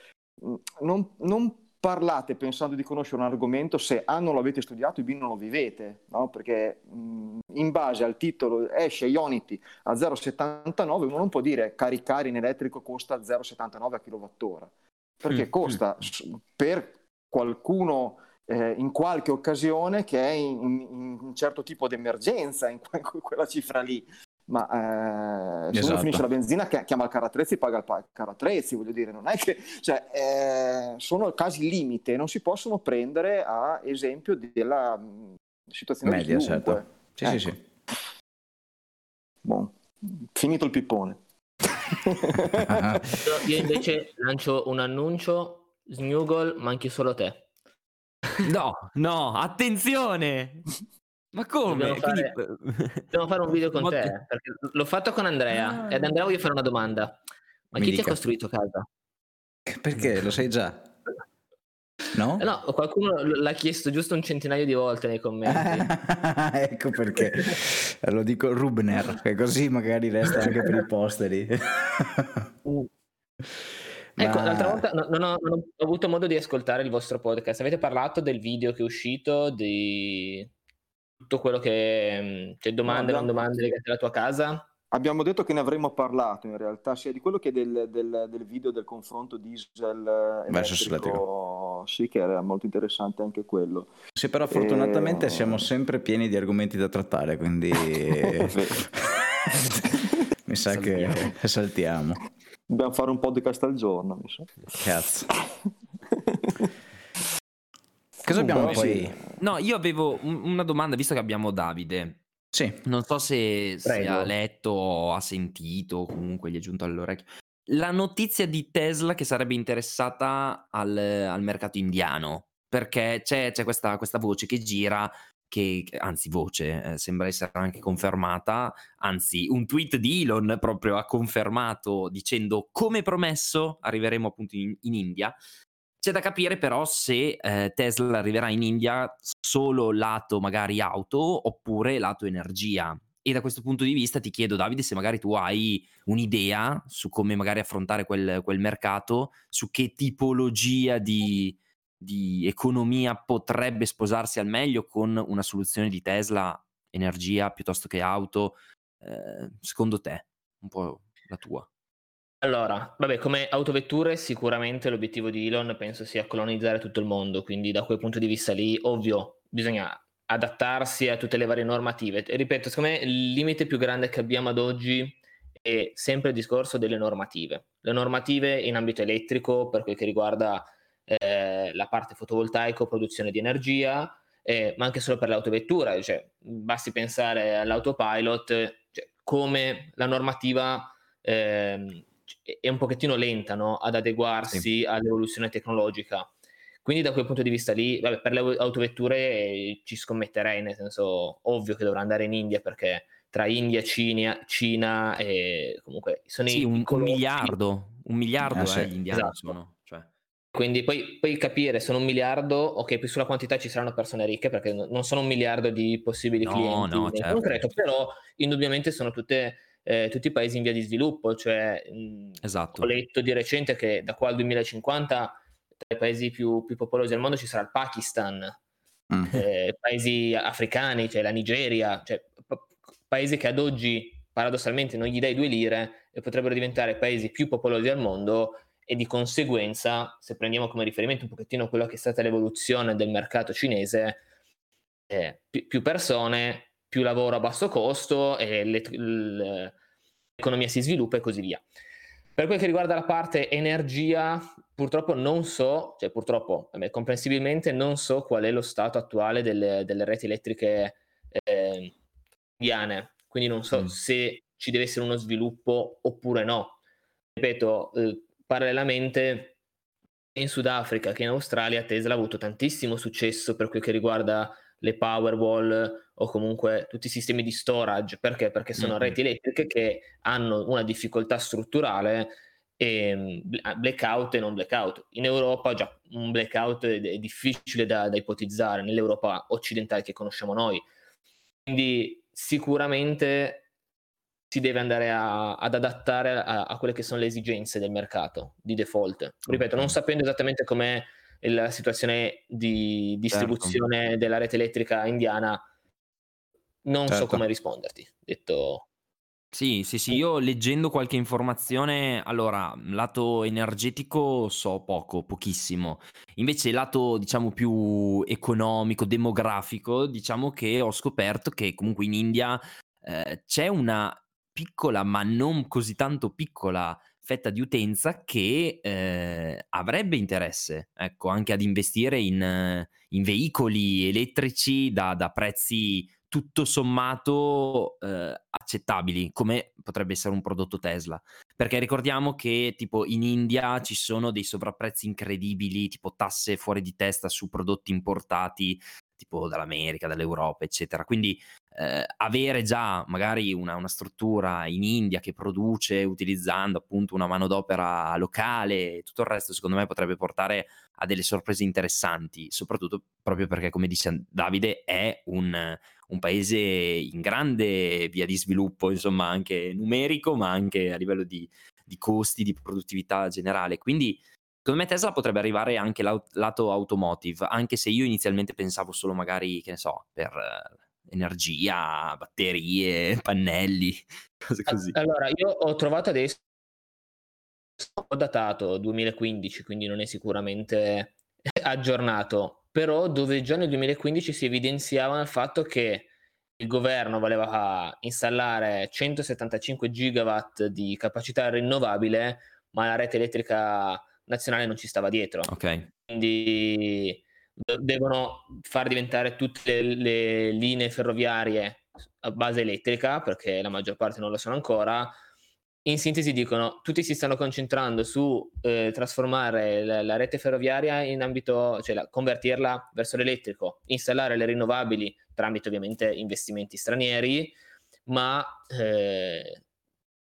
Non, non parlate pensando di conoscere un argomento se A non l'avete studiato e B non lo vivete, no? perché mh, in base al titolo esce Ionity a 0,79, uno non può dire caricare in elettrico costa 0,79 a kWh, perché mm, costa mm. per qualcuno eh, in qualche occasione che è in, in, un certo tipo di emergenza, in quella cifra lì ma eh, se esatto. uno finisce la benzina chiama il carattrezzi e paga il carattrezzi, voglio dire, non è che cioè, eh, sono casi limite, non si possono prendere a esempio della mh, situazione media, certo. Sì, ecco. sì, sì. Bon. Finito il pippone. [LAUGHS] Io invece lancio un annuncio, Snuggle, manchi solo te. No, no, attenzione! Ma come? Dobbiamo fare, Quindi... fare un video con te, perché l'ho fatto con Andrea ah. e ad Andrea voglio fare una domanda. Ma Mi chi dica. ti ha costruito casa? Perché? Lo sai già? No? Eh no, qualcuno l'ha chiesto giusto un centinaio di volte nei commenti. [LAUGHS] ecco perché lo dico Rubner, che così magari resta anche per i posteri. uh. Ma... Ecco, l'altra volta non ho, non ho, avuto modo di ascoltare il vostro podcast. Avete parlato del video che è uscito di tutto quello che cioè domande, no, abbiamo, non domande legate alla tua casa? Abbiamo detto che ne avremmo parlato in realtà, sia di quello che del, del, del video del confronto diesel versus elettrico. Sì, che era molto interessante anche quello. Sì, però fortunatamente e... siamo sempre pieni di argomenti da trattare, quindi [LAUGHS] [LAUGHS] mi sa saltiamo. che saltiamo. Dobbiamo fare un podcast al giorno, mi sa. Cazzo. [LAUGHS] Cosa abbiamo poi? No, io avevo una domanda, visto che abbiamo Davide. Sì. Non so se, se ha letto o ha sentito, comunque gli è giunto all'orecchio. La notizia di Tesla che sarebbe interessata al, al mercato indiano, perché c'è, c'è questa, questa, voce che gira, che, anzi voce, eh, sembra essere anche confermata, anzi un tweet di Elon proprio ha confermato dicendo come promesso arriveremo appunto in, in India c'è da capire però se eh, Tesla arriverà in India solo lato magari auto oppure lato energia. E da questo punto di vista ti chiedo, Davide, se magari tu hai un'idea su come magari affrontare quel, quel mercato, su che tipologia di, di, economia potrebbe sposarsi al meglio con una soluzione di Tesla, energia piuttosto che auto, eh, secondo te, un po' la tua. Allora, vabbè, come autovetture sicuramente l'obiettivo di Elon penso sia colonizzare tutto il mondo, quindi da quel punto di vista lì, ovvio, bisogna adattarsi a tutte le varie normative. E ripeto, secondo me il limite più grande che abbiamo ad oggi è sempre il discorso delle normative. Le normative in ambito elettrico per quel che riguarda eh, la parte fotovoltaico, produzione di energia, eh, ma anche solo per l'autovettura, cioè, basti pensare all'autopilot, cioè, come la normativa... Eh, è un pochettino lenta no? ad adeguarsi sì. all'evoluzione tecnologica. Quindi da quel punto di vista lì, vabbè, per le autovetture eh, ci scommetterei, nel senso ovvio che dovrà andare in India perché tra India, Cina, Cina e comunque sono sì, i un, un miliardo, un miliardo ah, sì. eh, gli indiani esatto. sono. Cioè. Quindi poi, poi, capire, sono un miliardo, ok, più sulla quantità ci saranno persone ricche perché non sono un miliardo di possibili no, clienti no, certo. concreto, però indubbiamente sono tutte eh, tutti i paesi in via di sviluppo, cioè esatto. ho letto di recente che da qua al 2050 tra i paesi più, più popolosi del mondo ci sarà il Pakistan, mm. eh, paesi africani, cioè la Nigeria, cioè paesi che ad oggi paradossalmente non gli dai due lire e potrebbero diventare paesi più popolosi al mondo e di conseguenza, se prendiamo come riferimento un pochettino quello che è stata l'evoluzione del mercato cinese, eh, più, persone, più lavoro a basso costo e le, l'economia si sviluppa e così via. Per quel che riguarda la parte energia, purtroppo non so, cioè purtroppo, vabbè, comprensibilmente non so qual è lo stato attuale delle, delle reti elettriche eh, indiane, quindi non so mm. se ci deve essere uno sviluppo oppure no. Ripeto, eh, parallelamente in Sudafrica che in Australia Tesla ha avuto tantissimo successo per quel che riguarda le Powerwall o comunque tutti i sistemi di storage. Perché? Perché sono mm-hmm. reti elettriche che hanno una difficoltà strutturale e mm, blackout e non blackout. In Europa già un blackout è, è difficile da, da, ipotizzare nell'Europa occidentale che conosciamo noi. Quindi sicuramente si deve andare a, ad adattare a, a, quelle che sono le esigenze del mercato di default. Ripeto, non sapendo esattamente com'è la situazione di distribuzione certo. della rete elettrica indiana, non certo. so come risponderti. Detto sì, sì, sì, io leggendo qualche informazione, allora, lato energetico so poco, pochissimo. Invece lato, diciamo, più economico, demografico, diciamo che ho scoperto che comunque in India eh, c'è una piccola, ma non così tanto piccola fetta di utenza che eh, avrebbe interesse, ecco, anche ad investire in, in veicoli elettrici da, da prezzi tutto sommato eh, accettabili, come potrebbe essere un prodotto Tesla. Perché ricordiamo che tipo in India ci sono dei sovrapprezzi incredibili, tipo tasse fuori di testa su prodotti importati tipo dall'America, dall'Europa, eccetera. Quindi eh, avere già magari una, una, struttura in India che produce utilizzando appunto una manodopera locale e tutto il resto, secondo me potrebbe portare a delle sorprese interessanti, soprattutto proprio perché, come dice Davide, è un, un paese in grande via di sviluppo, insomma, anche numerico, ma anche a livello di, di costi, di produttività generale. Quindi Secondo me Tesla potrebbe arrivare anche lato automotive, anche se io inizialmente pensavo solo magari, che ne so, per uh, energia, batterie, [LAUGHS] pannelli, [LAUGHS] cose così. Allora, io ho trovato adesso, ho datato 2015, quindi non è sicuramente [LAUGHS] aggiornato, però dove già nel 2015 si evidenziava il fatto che il governo voleva installare 175 gigawatt di capacità rinnovabile, ma la rete elettrica nazionale non ci stava dietro. Ok. Quindi devono far diventare tutte le, le linee ferroviarie a base elettrica, perché la maggior parte non lo sono ancora. In sintesi dicono, tutti si stanno concentrando su eh, trasformare la, la, rete ferroviaria in ambito, cioè la, convertirla verso l'elettrico, installare le rinnovabili tramite ovviamente investimenti stranieri, ma eh,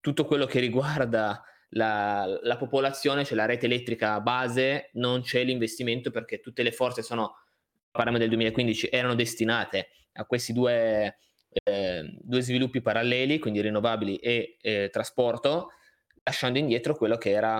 tutto quello che riguarda la, la, popolazione, cioè la rete elettrica base, non c'è l'investimento perché tutte le forze sono, parliamo del 2015, erano destinate a questi due, eh, due sviluppi paralleli, quindi rinnovabili e eh, trasporto, lasciando indietro quello che era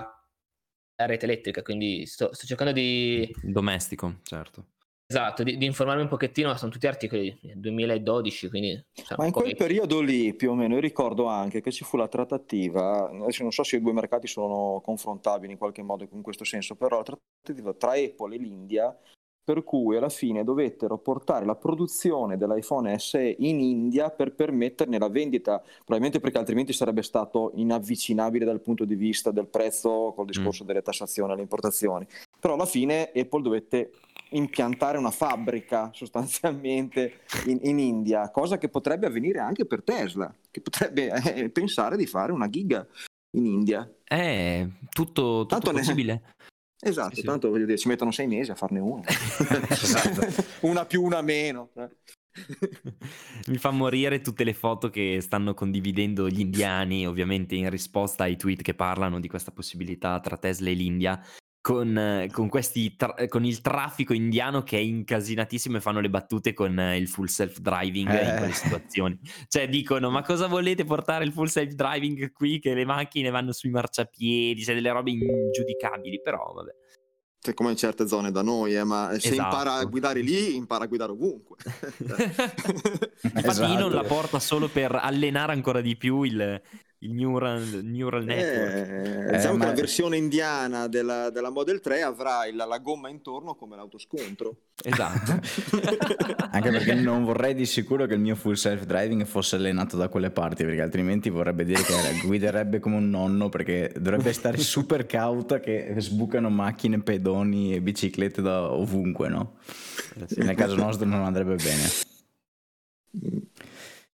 la rete elettrica. Quindi sto, sto cercando di... Domestico, certo. Esatto, di, di, informarmi un pochettino, sono tutti articoli del 2012, quindi... Cioè, ma in quel periodo lì, più o meno, io ricordo anche che ci fu la trattativa, adesso non so se i due mercati sono confrontabili in qualche modo in questo senso, però la trattativa tra Apple e l'India, per cui alla fine dovettero portare la produzione dell'iPhone SE in India per permetterne la vendita, probabilmente perché altrimenti sarebbe stato inavvicinabile dal punto di vista del prezzo col discorso mm. delle tassazioni alle importazioni. Però alla fine Apple dovette impiantare una fabbrica [LAUGHS] sostanzialmente in, in, India, cosa che potrebbe avvenire anche per Tesla, che potrebbe eh, pensare di fare una giga in India. È tutto, tutto possibile. Ne... Esatto, sì, tanto voglio dire, ci mettono sei mesi a farne una. [LAUGHS] esatto. una più, una meno. Eh. Mi fa morire tutte le foto che stanno condividendo gli indiani, ovviamente in risposta ai tweet che parlano di questa possibilità tra Tesla e l'India, con, con, questi tra- con il traffico indiano che è incasinatissimo e fanno le battute con il full self-driving eh. in quelle situazioni. Cioè dicono, ma cosa volete portare il full self-driving qui che le macchine vanno sui marciapiedi, cioè delle robe ingiudicabili, però vabbè. Cioè, come in certe zone da noi, eh, ma se Esatto. impara a guidare lì, impara a guidare ovunque. [LAUGHS] Infatti Esatto. Elon la porta solo per allenare ancora di più il, il neural, neural network. Eh, diciamo Eh, che ma- la versione indiana della, della Model 3 avrà il- la gomma intorno come l'autoscontro. Esatto. [LAUGHS] Anche perché non vorrei di sicuro che il mio full self driving fosse allenato da quelle parti, perché altrimenti vorrebbe dire che guiderebbe come un nonno, perché dovrebbe stare [LAUGHS] super cauta che sbucano macchine, pedoni e biciclette da ovunque, no? Nel caso nostro non andrebbe bene.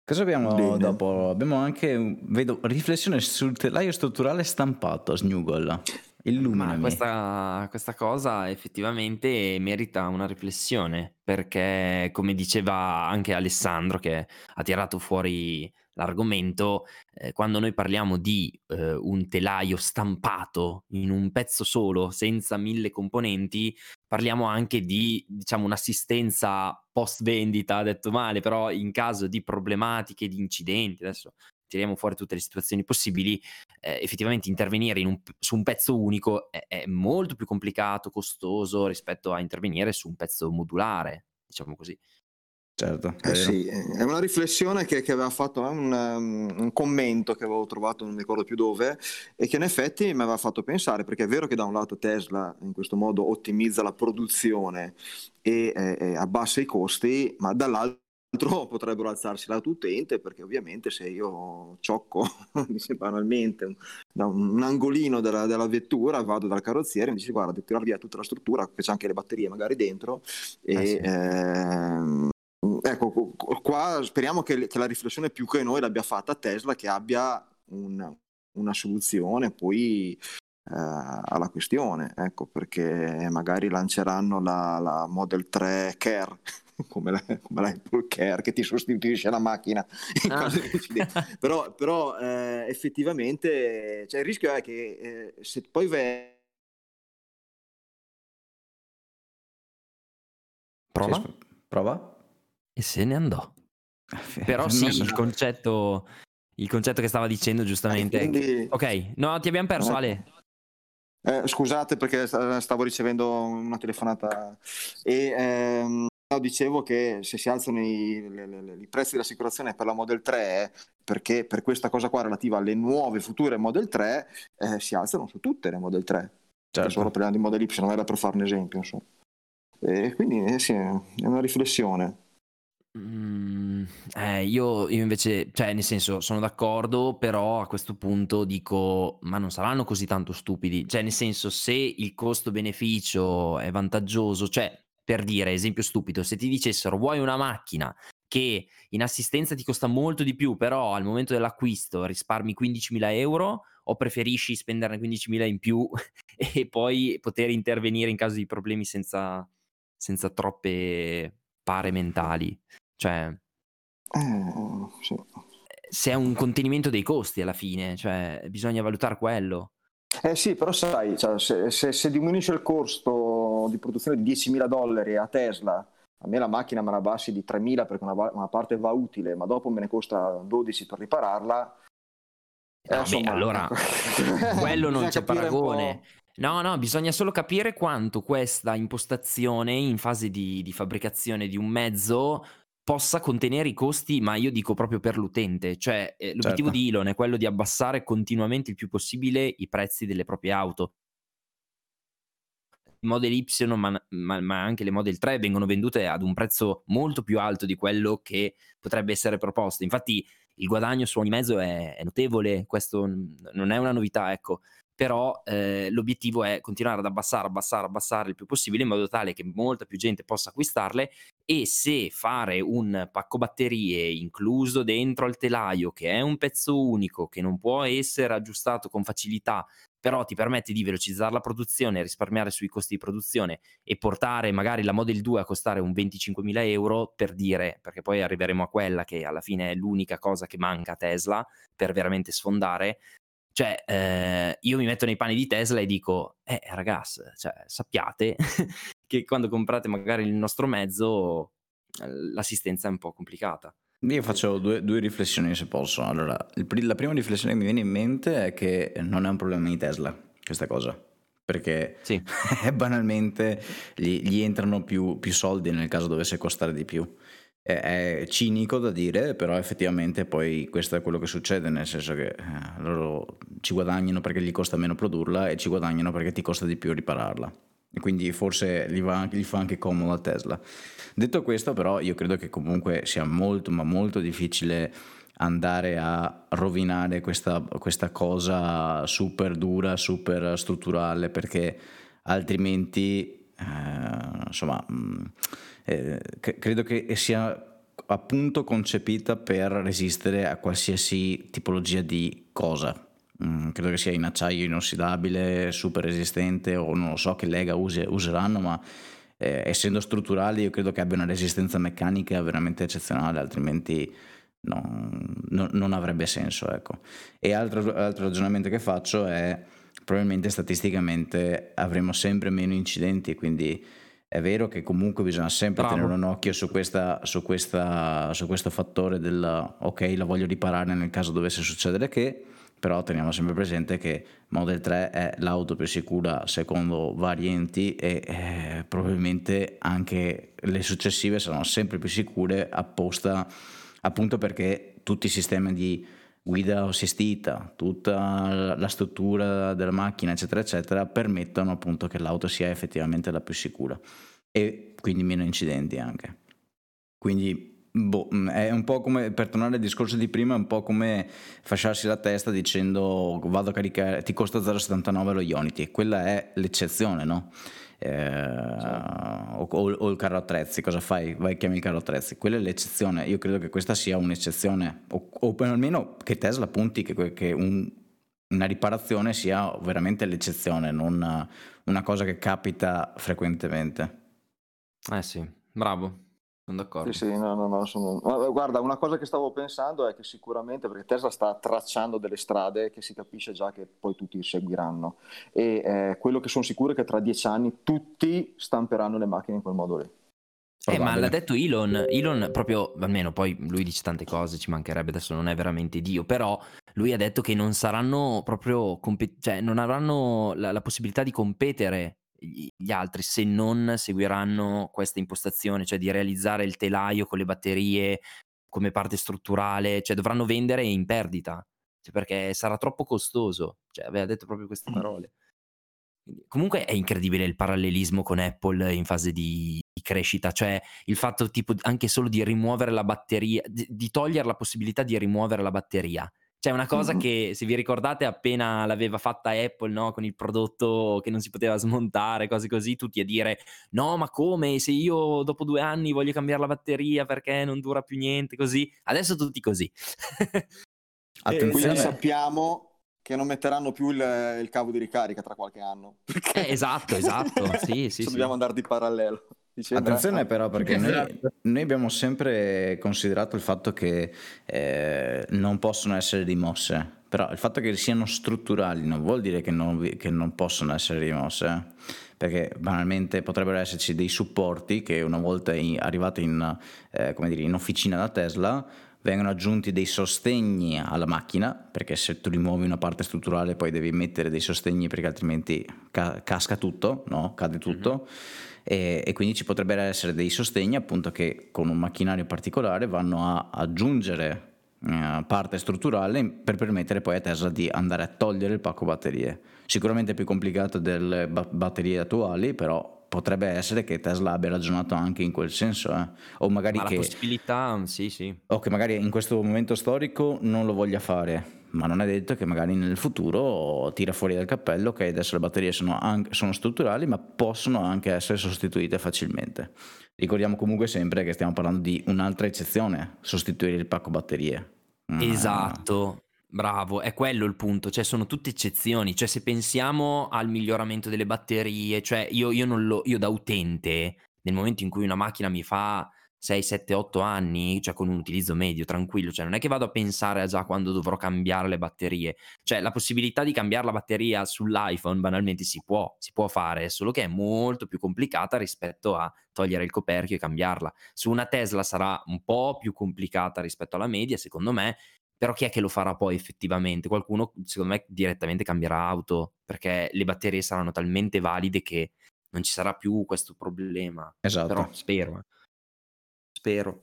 Cosa abbiamo Bene. dopo? Abbiamo anche, vedo, riflessione sul telaio strutturale stampato, Snuggle. Illuminami. Ma questa, questa cosa effettivamente merita una riflessione perché, come diceva anche Alessandro, che ha tirato fuori l'argomento, eh, quando noi parliamo di eh, un telaio stampato in un pezzo solo, senza mille componenti, parliamo anche di diciamo un'assistenza post vendita, detto male, però in caso di problematiche, di incidenti, adesso tiriamo fuori tutte le situazioni possibili, eh, effettivamente intervenire in un- su un pezzo unico è, è molto più complicato, costoso rispetto a intervenire su un pezzo modulare, diciamo così. Certo, è Eh sì, è una riflessione che, che aveva fatto eh, un, um, un commento che avevo trovato, non mi ricordo più dove, e che in effetti mi aveva fatto pensare, perché è vero che da un lato Tesla in questo modo ottimizza la produzione e, e- e abbassa i costi, ma dall'altro [LAUGHS] potrebbero alzarsi lato utente, perché ovviamente se io ciocco, [LAUGHS] banalmente, un- da un, angolino della, della vettura, vado dal carrozziere e mi dice guarda, devi tirare via tutta la struttura, che c'è anche le batterie magari dentro, e... Eh sì. ehm, Ecco, qu- qu- qua speriamo che, che la riflessione più che noi l'abbia fatta Tesla, che abbia un- una soluzione poi eh, alla questione, ecco, perché magari lanceranno la, la Model 3 Care, [LAUGHS] come la, come la Apple Care, che ti sostituisce la macchina [LAUGHS] in Ah. caso di incidente. Però, però, eh, effettivamente cioè, il rischio è che eh, se poi ve- Prova Prova? E se ne andò. Però [LAUGHS] sì, il concetto, il concetto che stava dicendo giustamente... è che- quindi- Ok, no, ti abbiamo perso Eh. Ale. Eh, scusate perché sta- stavo ricevendo una telefonata e ehm, dicevo che se si alzano i, le- le- i prezzi dell'assicurazione per la Model 3 perché per questa cosa qua relativa alle nuove future Model 3 eh, si alzano su tutte le Model 3 Certo. solo parliamo di Model Y non era per fare un esempio insomma. e quindi eh, sì, è una riflessione Mm, eh, io, io invece, cioè, nel senso, sono d'accordo, però a questo punto dico, ma non saranno così tanto stupidi. Cioè, nel senso, se il costo-beneficio è vantaggioso, cioè, per dire, esempio stupido, se ti dicessero vuoi una macchina che in assistenza ti costa molto di più, però al momento dell'acquisto risparmi 15.000 euro, o preferisci spenderne 15.000 in più [LAUGHS] e poi poter intervenire in caso di problemi senza, senza troppe pare mentali? Cioè, Eh, sì. se è un contenimento dei costi alla fine, cioè bisogna valutare quello. Eh sì, però sai, cioè, se, se- se diminuisce il costo di produzione di 10.000 dollari a Tesla, a me la macchina me la bassi di 3.000 perché una, una parte va utile, ma dopo me ne costa 12 per ripararla. eh, No, beh, insomma, allora, ecco. [LAUGHS] quello non c'è paragone. No, no, bisogna solo capire quanto questa impostazione in fase di, di fabbricazione di un mezzo possa contenere i costi, ma io dico proprio per l'utente. Cioè, eh, l'obiettivo Certo. di Elon è quello di abbassare continuamente il più possibile i prezzi delle proprie auto. I Model Y, ma, ma- ma anche le Model 3 vengono vendute ad un prezzo molto più alto di quello che potrebbe essere proposto. Infatti, il guadagno su ogni mezzo è, è notevole, questo non è una novità, ecco. Però eh, l'obiettivo è continuare ad abbassare, abbassare, abbassare il più possibile in modo tale che molta più gente possa acquistarle e se fare un pacco batterie incluso dentro al telaio, che è un pezzo unico, che non può essere aggiustato con facilità, però ti permette di velocizzare la produzione, risparmiare sui costi di produzione e portare magari la Model 2 a costare un 25.000 euro per dire, perché poi arriveremo a quella che alla fine è l'unica cosa che manca a Tesla per veramente sfondare. Cioè, eh, io mi metto nei panni di Tesla e dico, eh ragazzi, cioè, sappiate [LAUGHS] che quando comprate magari il nostro mezzo l'assistenza è un po' complicata. Io faccio due, due riflessioni se posso. Allora, il la prima riflessione che mi viene in mente è che non è un problema di Tesla questa cosa. perché sì. [LAUGHS] banalmente gli, gli entrano più, più, soldi nel caso dovesse costare di più. È, cinico da dire, però effettivamente poi questo è quello che succede, nel senso che eh, loro ci guadagnano perché gli costa meno produrla e ci guadagnano perché ti costa di più ripararla. E quindi forse gli, va, gli fa anche comodo a Tesla. Detto questo, però, io credo che comunque sia molto, ma molto difficile andare a rovinare questa, questa cosa super dura, super strutturale, perché altrimenti, eh, insomma, mh, mm, eh, credo che sia appunto concepita per resistere a qualsiasi tipologia di cosa. Mm, credo che sia in acciaio inossidabile, super resistente o non lo so che lega use, useranno, ma eh, essendo strutturali io credo che abbia una resistenza meccanica veramente eccezionale, altrimenti no, no, non avrebbe senso. Ecco. E altro, altro ragionamento che faccio è probabilmente statisticamente avremo sempre meno incidenti, quindi è vero che comunque bisogna sempre Bravo. tenere un occhio su, questa, su, questa, su questo fattore del ok, la voglio riparare nel caso dovesse succedere che, però teniamo sempre presente che Model 3 è l'auto più sicura secondo vari enti e eh, probabilmente anche le successive saranno sempre più sicure apposta appunto perché tutti i sistemi di guida assistita, tutta la struttura della macchina, eccetera, eccetera, permettono appunto che l'auto sia effettivamente la più sicura e quindi meno incidenti anche. Quindi Boh, mm, è un po' come, per tornare al discorso di prima, è un po' come fasciarsi la testa dicendo vado a caricare, ti costa 0,79 lo Ionity, quella è l'eccezione, no? Eh, o, o, il carro attrezzi, cosa fai? Vai e chiami il carro attrezzi. Quella è l'eccezione. Io credo che questa sia un'eccezione, o, o almeno che Tesla punti che, che un, una riparazione sia veramente l'eccezione, non una cosa che capita frequentemente. Eh sì, bravo. Sono d'accordo. Sì, sì, no, no, no, sono... Guarda, una cosa che stavo pensando è che sicuramente, perché Tesla sta tracciando delle strade che si capisce già che poi tutti seguiranno, e eh, quello che sono sicuro è che tra dieci anni tutti stamperanno le macchine in quel modo lì. Eh, ma l'ha detto Elon, Elon proprio, almeno poi lui dice tante cose, ci mancherebbe, adesso non è veramente Dio, però lui ha detto che non saranno proprio, comp- cioè non avranno la, la possibilità di competere gli altri se non seguiranno questa impostazione, cioè di realizzare il telaio con le batterie come parte strutturale, cioè dovranno vendere in perdita, cioè perché sarà troppo costoso, cioè aveva detto proprio queste parole. Comunque è incredibile il parallelismo con Apple in fase di, di crescita, cioè il fatto tipo anche solo di rimuovere la batteria, di, di togliere la possibilità di rimuovere la batteria cioè, una cosa mm-hmm. che, se vi ricordate, appena l'aveva fatta Apple, no? Con il prodotto che non si poteva smontare, cose così, tutti a dire, no, ma come? Se io dopo due anni voglio cambiare la batteria perché non dura più niente, così. Adesso tutti così. Attenzione. Quindi sappiamo che non metteranno più il, il, cavo di ricarica tra qualche anno. Eh, esatto, esatto. [LAUGHS] sì, sì, dobbiamo sì. andare di parallelo. Attenzione eh, però perché noi, noi, abbiamo sempre considerato il fatto che eh, non possono essere rimosse, però il fatto che siano strutturali non vuol dire che non, che non possono essere rimosse, eh? perché banalmente potrebbero esserci dei supporti che una volta in, arrivati in, eh, dire, in officina da Tesla vengono aggiunti dei sostegni alla macchina, perché se tu rimuovi una parte strutturale poi devi mettere dei sostegni perché altrimenti ca- casca tutto, no? cade tutto. Mm-hmm e, e, quindi ci potrebbero essere dei sostegni appunto che con un macchinario particolare vanno a aggiungere eh, parte strutturale per permettere poi a Tesla di andare a togliere il pacco batterie. Sicuramente più complicato delle ba- batterie attuali, però potrebbe essere che Tesla abbia ragionato anche in quel senso, eh? o magari Ma che... la possibilità, sì, sì. O che magari in questo momento storico non lo voglia fare, ma non è detto che magari nel futuro tira fuori dal cappello che adesso le batterie sono, anche, sono strutturali ma possono anche essere sostituite facilmente. Ricordiamo comunque sempre che stiamo parlando di un'altra eccezione, sostituire il pacco batterie. Mm. Esatto, bravo, è quello il punto, cioè sono tutte eccezioni, cioè se pensiamo al miglioramento delle batterie, cioè io, io, lo, io da utente, nel momento in cui una macchina mi fa 6, 7, 8 anni, cioè con un utilizzo medio, tranquillo, cioè non è che vado a pensare a già quando dovrò cambiare le batterie, cioè la possibilità di cambiare la batteria sull'iPhone banalmente si può, si può fare, solo che è molto più complicata rispetto a togliere il coperchio e cambiarla. Su una Tesla sarà un po' più complicata rispetto alla media, secondo me, Però chi è che lo farà poi effettivamente? Qualcuno, secondo me, direttamente cambierà auto, perché le batterie saranno talmente valide che non ci sarà più questo problema. Esatto. Però spero. Spero.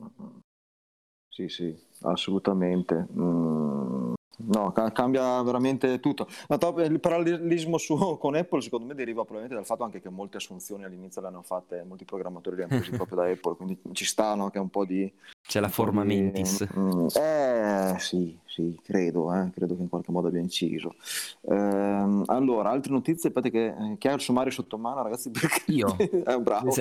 Sì, sì, assolutamente. Mm, No, ca- cambia veramente tutto. Ma top, il parallelismo su, [LAUGHS] con Apple secondo me deriva probabilmente dal fatto anche che molte assunzioni all'inizio le hanno fatte, molti programmatori le hanno presi proprio da Apple, quindi ci stanno anche un po' di... C'è la forma di, mentis. Mm, eh sì, sì, credo, eh, credo che in qualche modo abbia inciso. Eh, allora, altre notizie, aspetta che eh, chi ha il sommario sotto mano ragazzi? [LAUGHS] Perché... Io. [LAUGHS] eh, bravo.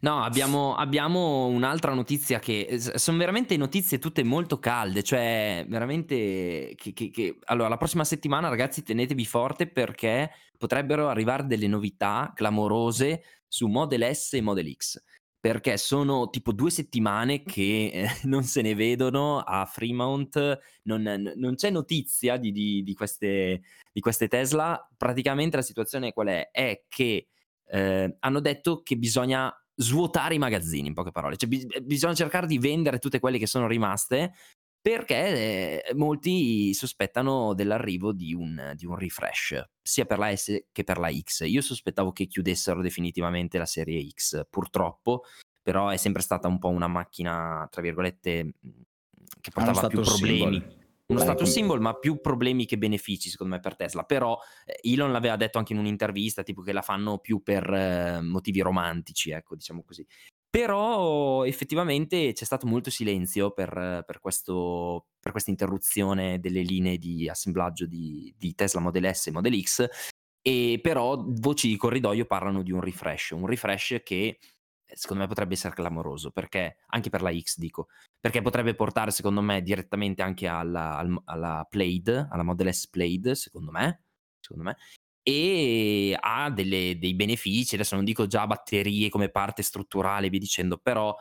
No, abbiamo, abbiamo un'altra notizia che... Sono veramente notizie tutte molto calde, cioè veramente... Che, che che, allora la prossima settimana ragazzi tenetevi forte perché potrebbero arrivare delle novità clamorose su Model S e Model X perché sono tipo due settimane che eh, [LAUGHS] non se ne vedono a Fremont, non, non c'è notizia di, di, di, queste, di, queste, Tesla, praticamente la situazione qual è? È che eh, hanno detto che bisogna svuotare i magazzini, in poche parole, cioè bi- bisogna cercare di vendere tutte quelle che sono rimaste perché eh, molti sospettano dell'arrivo di un, di un, refresh, sia per la S che per la X. Io sospettavo che chiudessero definitivamente la serie X, purtroppo, però è sempre stata un po' una macchina, tra virgolette, mhmm, che portava più problemi. Symbol. Uno status symbol, ma più problemi che benefici, secondo me, per Tesla. Però eh, Elon l'aveva detto anche in un'intervista, tipo che la fanno più per eh, motivi romantici, ecco, diciamo così. Però effettivamente c'è stato molto silenzio per, per, questo, per questa interruzione delle linee di assemblaggio di, di, Tesla Model S e Model X, e però voci di corridoio parlano di un refresh, un refresh che secondo me potrebbe essere clamoroso, perché anche per la X dico, perché potrebbe portare secondo me direttamente anche alla, alla Plaid, alla Model S Plaid, secondo me, secondo me, e ha delle, dei benefici, adesso non dico già batterie come parte strutturale, vi dicendo, però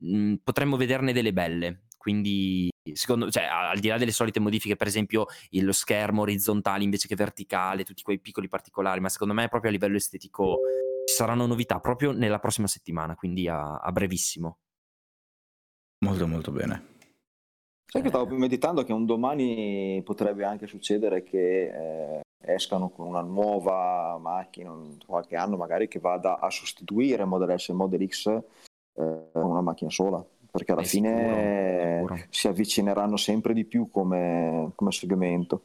mh, mhmm, potremmo vederne delle belle. Quindi, secondo cioè, al di là delle solite modifiche, per esempio lo schermo orizzontale invece che verticale, tutti quei piccoli particolari, ma secondo me proprio a livello estetico ci saranno novità proprio nella prossima settimana, quindi a, a brevissimo. Molto molto bene. Sai che stavo meditando che un domani potrebbe anche succedere che eh, escano con una nuova macchina, qualche anno magari, che vada a sostituire Model S e Model X eh, con una macchina sola, perché alla è fine sicuro, sicuro. si avvicineranno sempre di più come, come segmento.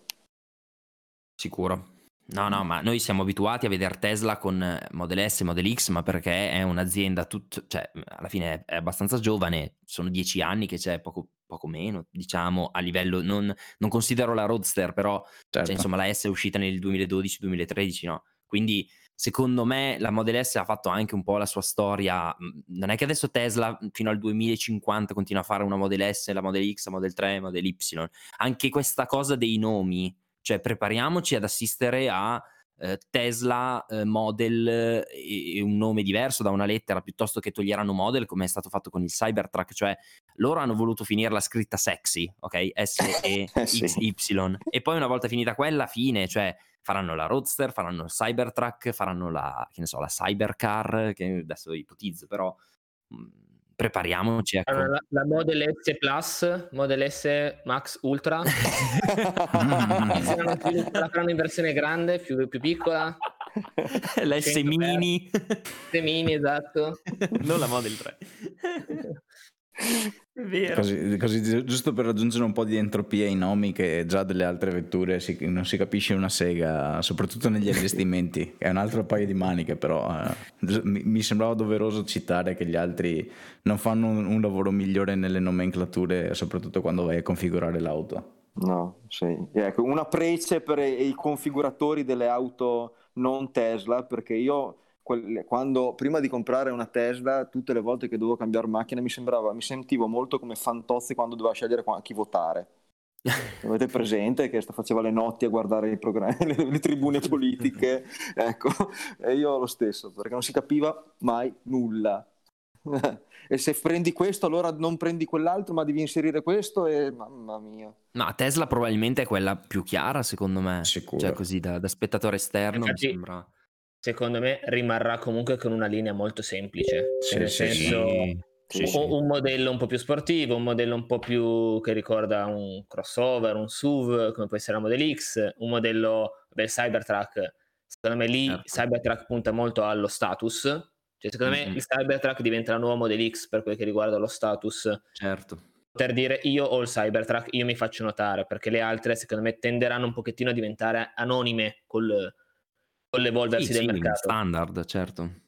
Sicuro. No, no, ma noi siamo abituati a vedere Tesla con Model S e Model X, ma perché è un'azienda, tut- cioè, alla fine è abbastanza giovane, sono dieci anni che c'è poco, poco meno, diciamo, a livello, non, non considero la Roadster, però cioè, certo. cioè, insomma la S è uscita nel 2012-2013, no? Quindi secondo me la Model S ha fatto anche un po' la sua storia, non è che adesso Tesla fino al 2050 continua a fare una Model S, la Model X, la Model 3, la Model Y, anche questa cosa dei nomi, cioè prepariamoci ad assistere a Tesla eh, Model e, e, un nome diverso da una lettera piuttosto che toglieranno Model come è stato fatto con il Cybertruck, cioè loro hanno voluto finire la scritta sexy, ok? [LAUGHS] S-E-X-Y e poi una volta finita quella, fine, cioè faranno la Roadster, faranno il Cybertruck, faranno la, che ne so, la Cybercar, che adesso ipotizzo, però mh, mm, prepariamoci. Ecco. Allora, la, la, Model S Plus, Model S Max Ultra, [LAUGHS] la faranno in versione grande, più, più piccola. L'S Mini. S Mini, esatto. non la Model 3. [LAUGHS] Così, così, giusto per raggiungere un po' di entropia ai nomi che già delle altre vetture si, non si capisce una sega, soprattutto negli [LAUGHS] allestimenti, è un altro paio di maniche, però eh, mi, mi, sembrava doveroso citare che gli altri non fanno un, un, lavoro migliore nelle nomenclature, soprattutto quando vai a configurare l'auto. No, sì. Ecco, una prece per i configuratori delle auto non Tesla, perché io quando prima di comprare una Tesla, tutte le volte che dovevo cambiare macchina, mi sembrava, mi sentivo molto come Fantozzi quando doveva scegliere a chi votare. [LAUGHS] Avete presente che faceva le notti a guardare [LAUGHS] le, le, tribune politiche? [LAUGHS] ecco, e io lo stesso, perché non si capiva mai nulla. e se prendi questo, allora non prendi quell'altro, ma devi inserire questo e mamma mia. Ma Tesla probabilmente è quella più chiara, secondo me. Sicuro. Cioè, così da, da spettatore esterno Infatti, mi sembra secondo me rimarrà comunque con una linea molto semplice. Sì, nel sì, senso, sì. Sì. Un modello un po' più sportivo, un modello un po' più che ricorda un crossover, un SUV, come può essere la Model X, un modello del Cybertruck. Secondo me lì certo. Cybertruck punta molto allo status. Cioè, secondo mm-hmm. me il Cybertruck diventa la nuova Model X per quel che riguarda lo status. Certo. Per dire io ho il Cybertruck, io mi faccio notare, perché le altre secondo me tenderanno un pochettino a diventare anonime col, con l'evolversi sì, del sì, mercato. Standard, certo.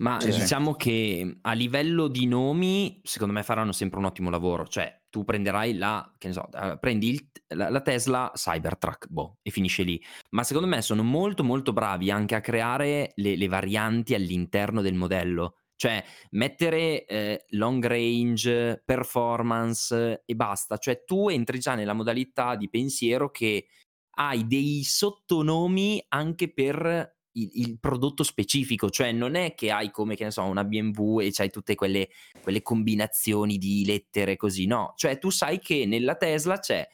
Ma sì, diciamo che a livello di nomi, secondo me faranno sempre un ottimo lavoro. Cioè, tu prenderai la, che ne so, uh, prendi il, la, la, Tesla Cybertruck, boh, e finisce lì. Ma secondo me sono molto molto bravi anche a creare le, le varianti all'interno del modello. Cioè, mettere eh, long range, performance e basta. Cioè, tu entri già nella modalità di pensiero che hai dei sottonomi anche per il, il, prodotto specifico, cioè non è che hai come che ne so una BMW e c'hai tutte quelle, quelle combinazioni di lettere così, no, cioè tu sai che nella Tesla c'è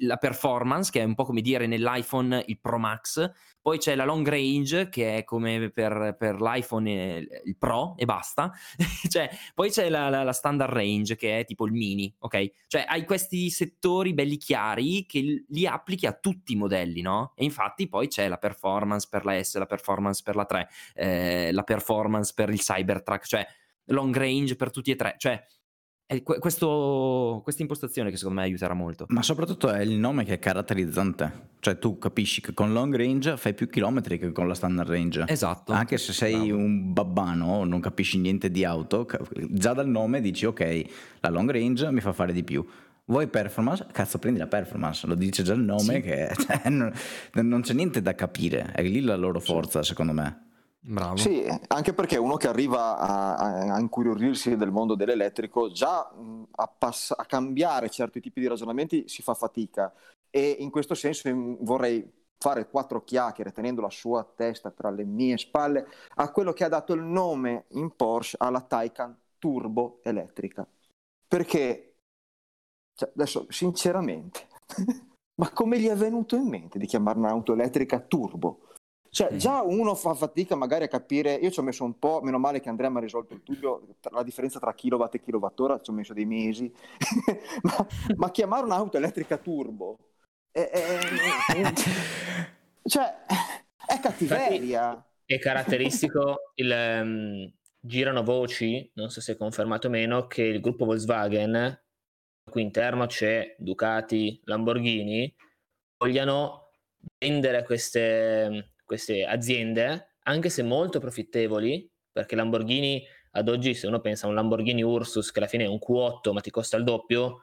la performance, che è un po' come dire nell'iPhone il Pro Max, poi c'è la long range, che è come per, per l'iPhone il Pro e basta, [LAUGHS] cioè, poi c'è la, la, la, standard range, che è tipo il mini, ok? Cioè hai questi settori belli chiari che li applichi a tutti i modelli, no? E infatti poi c'è la performance per la S, la performance per la 3, eh, la performance per il Cybertruck, cioè long range per tutti e tre, cioè è questo, questa impostazione che secondo me aiuterà molto. Ma soprattutto è il nome che è caratterizzante. Cioè tu capisci che con long range fai più chilometri che con la standard range. Esatto. Anche se sei Bravo. un babbano, non capisci niente di auto, già dal nome dici ok, la long range mi fa fare di più. Vuoi performance? Cazzo, prendi la performance, lo dice già il nome sì. che [LAUGHS] cioè, non, non, c'è niente da capire, è lì la loro forza secondo me. Bravo. Sì, anche perché uno che arriva a, a incuriorirsi del mondo dell'elettrico, già a, pass- a, cambiare certi tipi di ragionamenti si fa fatica e in questo senso vorrei fare quattro chiacchiere tenendo la sua testa tra le mie spalle a quello che ha dato il nome in Porsche alla Taycan Turbo elettrica. Perché, cioè, adesso sinceramente, [LAUGHS] ma come gli è venuto in mente di chiamare un'auto elettrica turbo? Cioè, già uno fa fatica magari a capire, io ci ho messo un po', meno male che Andrea mi ha risolto il dubbio, la differenza tra kilowatt e kilowattora, ci ho messo dei mesi, [LAUGHS] ma, ma, chiamare un'auto elettrica turbo, è, è, cioè, è cattiveria. Infatti, è caratteristico, il, um, girano voci, non so se è confermato o meno, che il gruppo Volkswagen, qui interno c'è Ducati, Lamborghini, vogliano vendere queste queste aziende, anche se molto profittevoli, perché Lamborghini ad oggi, se uno pensa a un Lamborghini Ursus che alla fine è un Q8 ma ti costa il doppio,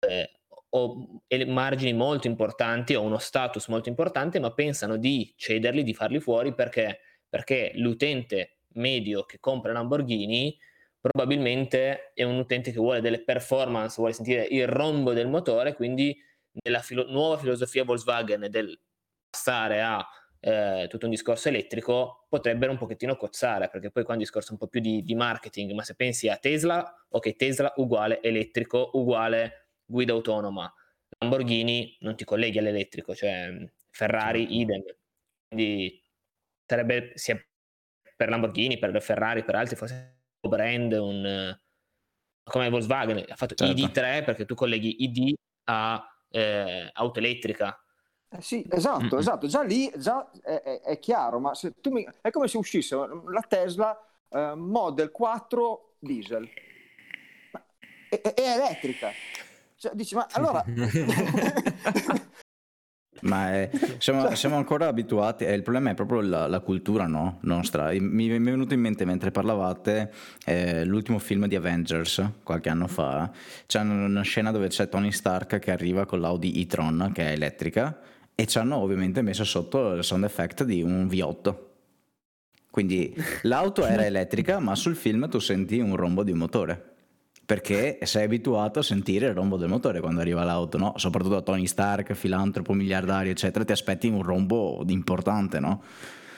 eh, o margini molto importanti o uno status molto importante, ma pensano di cederli, di farli fuori perché, perché l'utente medio che compra Lamborghini probabilmente è un utente che vuole delle performance, vuole sentire il rombo del motore, quindi nella filo- nuova filosofia Volkswagen del passare a eh, tutto un discorso elettrico, potrebbero un pochettino cozzare, perché poi qua è un discorso un po' più di, di marketing, ma se pensi a Tesla, ok, Tesla uguale elettrico, uguale guida autonoma, Lamborghini non ti colleghi all'elettrico, cioè Ferrari certo. idem, quindi sarebbe sia per Lamborghini, per Ferrari, per altri forse un brand, un, come Volkswagen ha fatto certo. ID3 perché tu colleghi ID a eh, auto elettrica eh sì, esatto, esatto, già lì già è, è, è chiaro, ma se tu mi, è come se uscisse la Tesla uh, Model 4 diesel, ma è, è elettrica. Cioè, dici, ma allora... [LAUGHS] ma è, siamo, siamo, ancora abituati, eh, il problema è proprio la, la cultura no? nostra. Mi, mi, è venuto in mente mentre parlavate eh, l'ultimo film di Avengers qualche anno fa. C'è una scena dove c'è Tony Stark che arriva con l'Audi e-tron che è elettrica e ci hanno ovviamente messo sotto il sound effect di un V8. Quindi [LAUGHS] l'auto era elettrica, ma sul film tu senti un rombo di un motore. Perché sei abituato a sentire il rombo del motore quando arriva l'auto, no? Soprattutto a Tony Stark, filantropo, miliardario, eccetera, ti aspetti un rombo importante, no?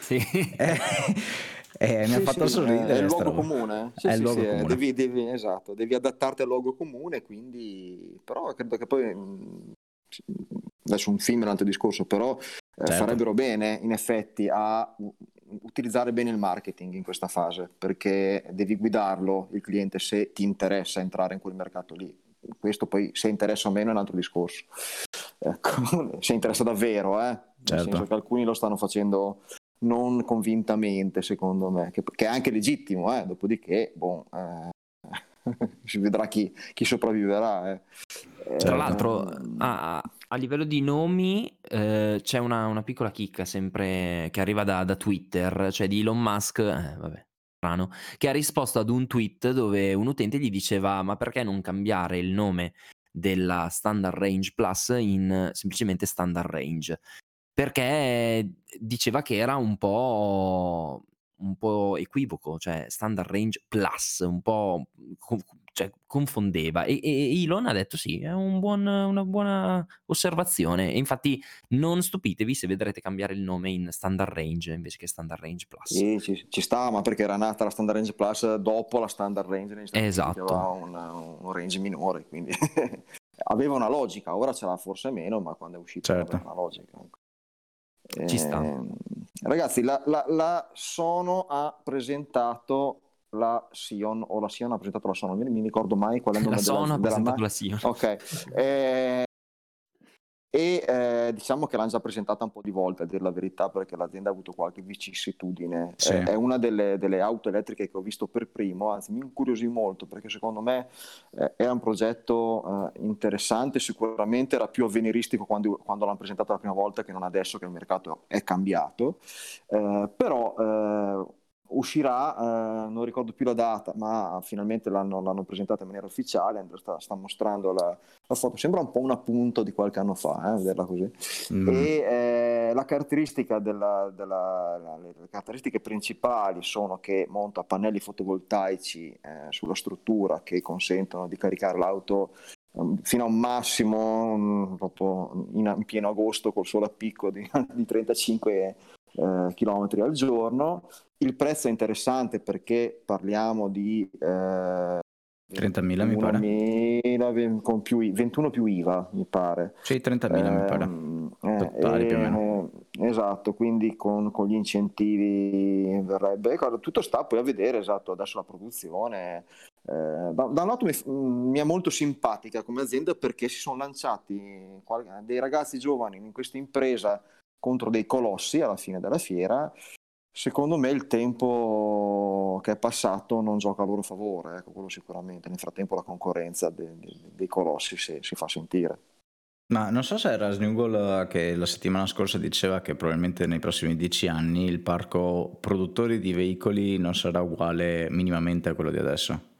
Sì. [LAUGHS] Eh, eh, mi sì, ha fatto sì, sorridere. È il luogo comune. Sì, è il luogo comune. Devi, devi, esatto, devi adattarti al luogo comune, quindi... Però credo che poi adesso un film è un altro discorso, però eh, certo. farebbero bene in effetti a utilizzare bene il marketing in questa fase, perché devi guidarlo il cliente se ti interessa entrare in quel mercato lì. Questo poi se interessa o meno è un altro discorso. Ecco, [LAUGHS] se interessa davvero, eh? Certo. nel senso che alcuni lo stanno facendo non convintamente, secondo me, che, che è anche legittimo, eh? dopodiché, boh, eh, [LAUGHS] si vedrà chi, chi sopravviverà. Eh. Tra l'altro, ehm, a, livello di nomi, eh, c'è una, una, piccola chicca sempre che arriva da, da Twitter, cioè di Elon Musk, eh, vabbè, strano, che ha risposto ad un tweet dove un utente gli diceva: Ma perché non cambiare il nome della Standard Range Plus in semplicemente Standard Range? Perché diceva che era un po' un po' equivoco, cioè Standard Range Plus, un po' cioè, confondeva. E, e, Elon ha detto sì, è un buon, una buona osservazione. E infatti non stupitevi se vedrete cambiare il nome in Standard Range invece che Standard Range Plus. Sì, ci, ci sta, ma perché era nata la Standard Range Plus dopo la Standard Range, esatto. aveva un, un range minore, quindi [LAUGHS] aveva una logica, ora ce l'ha forse meno, ma quando è uscito certo. aveva una logica. Ci sta. Eh, ragazzi, la, la, la, Sono ha presentato la Sion, o la Sion ha presentato la Sono, non mi ricordo mai qual è il nome la della, Sono ha presentato la Sion. Ok. Eh, e eh, diciamo che l'hanno già presentata un po' di volte a dire la verità perché l'azienda ha avuto qualche vicissitudine sì. eh, è una delle, delle, auto elettriche che ho visto per primo anzi mi incuriosì molto perché secondo me eh, era un progetto eh, interessante sicuramente era più avveniristico quando, quando, l'hanno presentata la prima volta che non adesso che il mercato è cambiato eh, però uscirà, eh, non ricordo più la data, ma finalmente l'hanno, l'hanno presentata in maniera ufficiale, Andrea sta, sta mostrando la, la, foto, sembra un po' un appunto di qualche anno fa, eh, vederla così. Mm. E eh, la caratteristica della, della, la, le caratteristiche principali sono che monta pannelli fotovoltaici eh, sulla struttura che consentono di caricare l'auto ehm, fino a un massimo mm, proprio in, in, pieno agosto col sole a picco di, [LAUGHS] di 35 eh, chilometri al giorno. Il prezzo è interessante perché parliamo di eh, 30.000 mi pare. Mila, con più, 21 più IVA mi pare. Sì, 30.000 eh, mi pare. Ehm, eh, Totali più o meno. Eh, esatto, quindi con, con, gli incentivi verrebbe. Tutto sta poi a vedere esatto, adesso la produzione. Eh, da, da, un lato mi, mi, è molto simpatica come azienda perché si sono lanciati dei ragazzi giovani in questa impresa contro dei colossi alla fine della fiera, secondo me il tempo che è passato non gioca a loro favore, ecco, quello sicuramente. Nel frattempo la concorrenza de, de, dei colossi si, si, fa sentire. Ma non so se era Snuggle che la settimana scorsa diceva che probabilmente nei prossimi dieci anni il parco produttori di veicoli non sarà uguale minimamente a quello di adesso.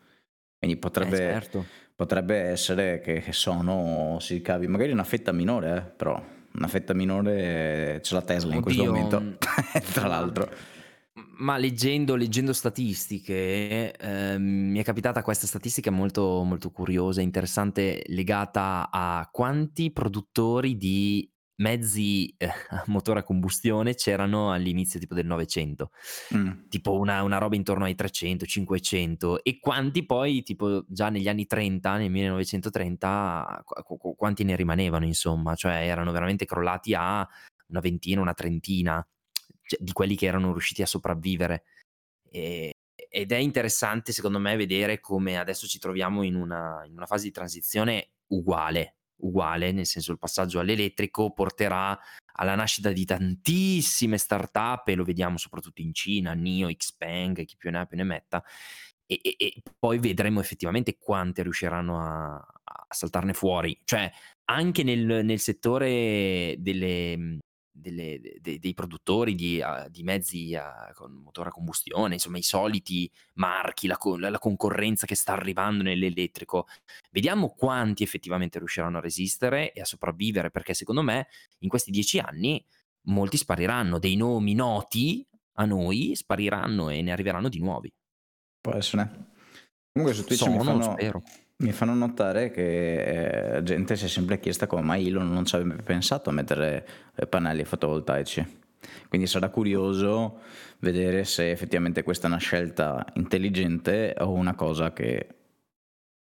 Quindi potrebbe, eh certo. potrebbe essere che sono, si cavi magari una fetta minore, eh, però una fetta minore c'è la Tesla Oddio. in questo momento, mm. [LAUGHS] tra l'altro. Ma leggendo, leggendo statistiche, eh, mi è capitata questa statistica molto, molto curiosa, interessante, legata a quanti produttori di mezzi eh, a motore a combustione c'erano all'inizio tipo del Novecento, mm. tipo una, una, roba intorno ai 300, 500 e quanti poi tipo già negli anni 30, nel 1930, qu- quanti ne rimanevano insomma, cioè erano veramente crollati a una ventina, una trentina cioè, di quelli che erano riusciti a sopravvivere. E, ed è interessante secondo me vedere come adesso ci troviamo in una, in una fase di transizione uguale uguale, nel senso il passaggio all'elettrico porterà alla nascita di tantissime start-up e lo vediamo soprattutto in Cina, NIO, Xpeng, chi più ne ha più ne metta, e, e, e poi vedremo effettivamente quante riusciranno a, a saltarne fuori. Cioè, anche nel, nel settore delle, delle, de, dei produttori di, uh, di mezzi uh, con motore a combustione, insomma i soliti marchi, la, la, concorrenza che sta arrivando nell'elettrico. Vediamo quanti effettivamente riusciranno a resistere e a sopravvivere, perché secondo me in questi dieci anni molti spariranno, dei nomi noti a noi spariranno e ne arriveranno di nuovi. Può essere. Comunque su Twitch Sono, mi fanno... spero mi fanno notare che eh, gente si è sempre chiesta come mai Elon non ci avrebbe pensato a mettere eh, pannelli fotovoltaici. Quindi sarà curioso vedere se effettivamente questa è una scelta intelligente o una cosa che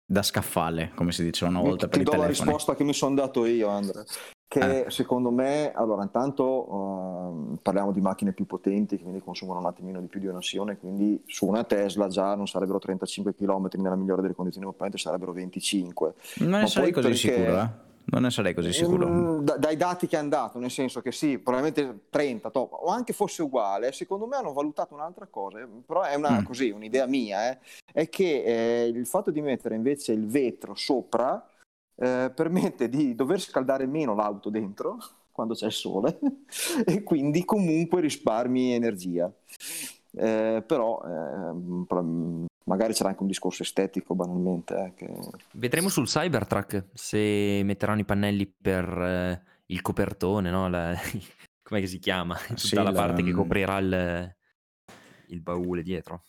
da scaffale, come si diceva una volta per i telefoni. Ti do la risposta che mi sono dato io, Andrea che eh. secondo me, allora intanto uh, parliamo di macchine più potenti, quindi consumano un attimino di più di un'azione, quindi su una Tesla già non sarebbero 35 km nella migliore delle condizioni, probabilmente sarebbero 25. Non ne sarei così perché... sicuro, eh? Non ne sarei così sicuro. Mm, da, dai dati che hanno dato, nel senso che sì, probabilmente 30, top, o anche fosse uguale, secondo me hanno valutato un'altra cosa, però è una, mm. così, un'idea mia, eh, è che eh, il fatto di mettere invece il vetro sopra eh, permette di dover scaldare meno l'auto dentro quando c'è il sole [LAUGHS] e quindi comunque risparmi energia. Eh, però eh, magari c'era anche un discorso estetico banalmente. Eh, che... Vedremo sul Cybertruck se metteranno i pannelli per eh, il copertone, no? la... [LAUGHS] come si chiama? Tutta sì, la parte la... che coprirà il, il baule dietro.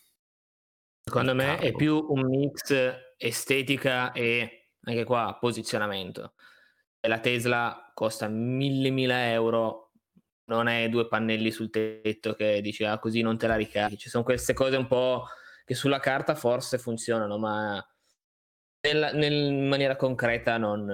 Secondo me cargo. è più un mix estetica e anche qua posizionamento. E la Tesla costa mille mila euro, non è due pannelli sul tetto che dici ah così non te la ricarichi. Ci sono queste cose un po' che sulla carta forse funzionano, ma nella, nel, in maniera concreta non,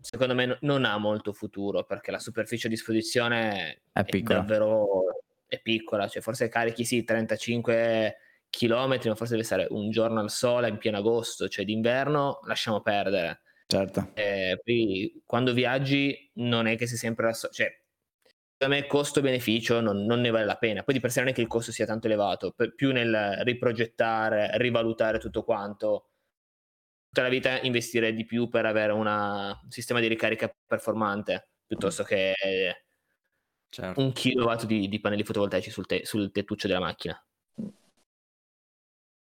secondo me non ha molto futuro perché la superficie a disposizione è, è davvero è piccola, cioè forse carichi sì 35 km, ma forse deve stare un giorno al sole in pieno agosto, cioè d'inverno lasciamo perdere. Certo. Eh, poi quando viaggi non è che sei sempre la so- cioè secondo me costo-beneficio non, non, ne vale la pena. Poi di per sé non è che il costo sia tanto elevato, per, più nel riprogettare, rivalutare tutto quanto. Tutta la vita investire di più per avere una, un sistema di ricarica performante piuttosto che certo. un kilowatt di, di pannelli fotovoltaici sul, te, sul tettuccio della macchina.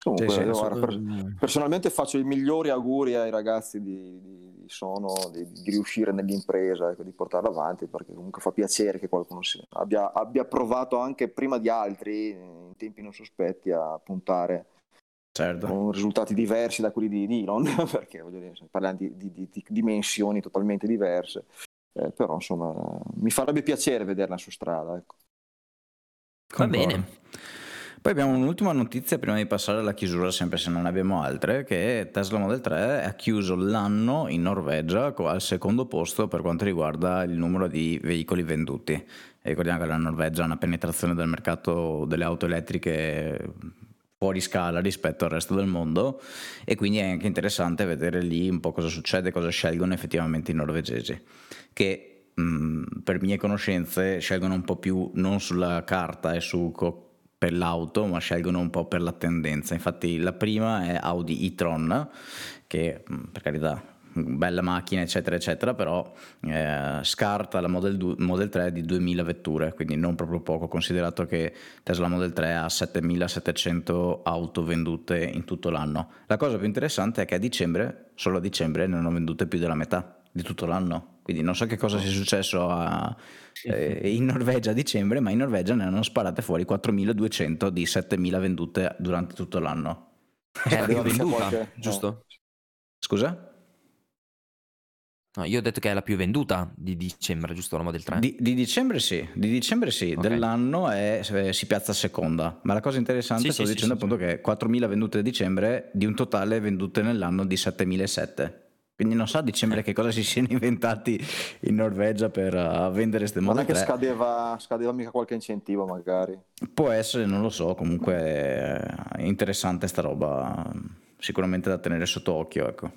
Comunque, sì, sì, guarda, per, personalmente faccio i migliori auguri ai ragazzi di, di, di Sono di, di, riuscire nell'impresa, ecco, di portarla avanti, perché comunque fa piacere che qualcuno abbia, abbia, provato anche prima di altri, in tempi non sospetti, a puntare certo. con risultati diversi da quelli di, Elon, [LAUGHS] perché voglio dire, parliamo di, dimensioni totalmente diverse. Eh, però insomma mi farebbe piacere vederla su strada. Ecco. Va bene. Poi abbiamo un'ultima notizia prima di passare alla chiusura, sempre se non abbiamo altre, che Tesla Model 3 ha chiuso l'anno in Norvegia al secondo posto per quanto riguarda il numero di veicoli venduti. E ricordiamo che la Norvegia ha una penetrazione del mercato delle auto elettriche fuori scala rispetto al resto del mondo e quindi è anche interessante vedere lì un po' cosa succede, cosa scelgono effettivamente i norvegesi, che mh, per mie conoscenze scelgono un po' più non sulla carta e su co- per l'auto, ma scelgono un po' per la tendenza. Infatti la prima è Audi e-tron, che mm, per carità bella macchina eccetera eccetera però eh, scarta la Model, 2, Model 3 di 2000 vetture quindi non proprio poco considerato che Tesla Model 3 ha 7700 auto vendute in tutto l'anno la cosa più interessante è che a dicembre solo a dicembre ne hanno vendute più della metà di tutto l'anno quindi non so che cosa sia successo a, eh, in Norvegia a dicembre, ma in Norvegia ne hanno sparate fuori 4.200 di 7.000 vendute durante tutto l'anno. È la più venduta, qualche... giusto? Scusa? No, io ho detto che è la più venduta di dicembre, giusto la Model 3? Di, di dicembre sì, di dicembre sì, okay. dell'anno è, si piazza seconda, ma la cosa interessante, sì, sto sì, dicendo sì, appunto che 4.000 vendute a dicembre di un totale vendute nell'anno di 7.700. Quindi non so a dicembre che cosa si siano inventati in Norvegia per uh, vendere queste monete. Non è che scadeva, scadeva, mica qualche incentivo magari. Può essere, non lo so, comunque è interessante sta roba, sicuramente da tenere sotto occhio, ecco.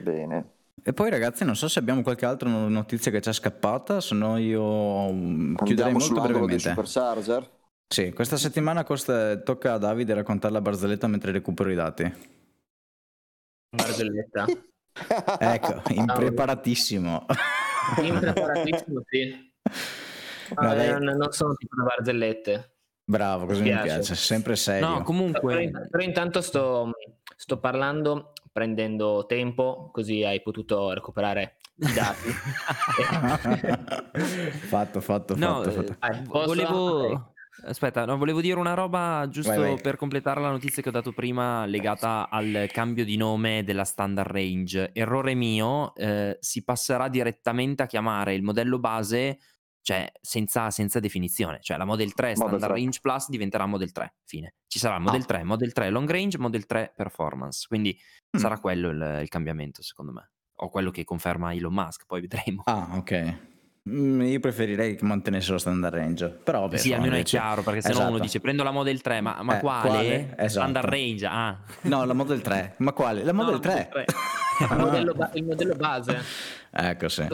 Bene. E poi ragazzi, non so se abbiamo qualche altra notizia che ci è scappata, se no io mm, chiuderei molto brevemente. Supercharger? Sì, questa settimana costa, tocca a Davide raccontare la barzelletta mentre recupero i dati. Barzelletta. [LAUGHS] ecco, impreparatissimo. Impreparatissimo, sì. [LAUGHS] No, non, non sono tipo da barzellette. Bravo, così mi piace. mi piace, sempre serio. No, comunque... Però, però intanto sto, sto, parlando, prendendo tempo, così hai potuto recuperare i dati. [LAUGHS] fatto, fatto, no, fatto. fatto. Eh, volevo... Aspetta, no, volevo dire una roba giusto vai, vai. per completare la notizia che ho dato prima legata al cambio di nome della standard range. Errore mio, eh, si passerà direttamente a chiamare il modello base, cioè senza, senza definizione, cioè la Model 3 Model Standard 3. Range Plus diventerà Model 3, fine. Ci sarà Model ah. 3, Model 3 Long Range, Model 3 Performance, quindi mm. sarà quello il, il cambiamento secondo me. o quello che conferma Elon Musk, poi vedremo. Ah, ok. Mm, io preferirei che mantenessero standard range, però vabbè, sì, almeno invece... è chiaro, perché se esatto. no uno dice prendo la Model 3, ma, ma eh, quale? quale? Esatto. Standard range, ah. No, la Model 3, ma quale? La Model no, 3. 3. il, modello ba- il, modello base. Ecco, sì.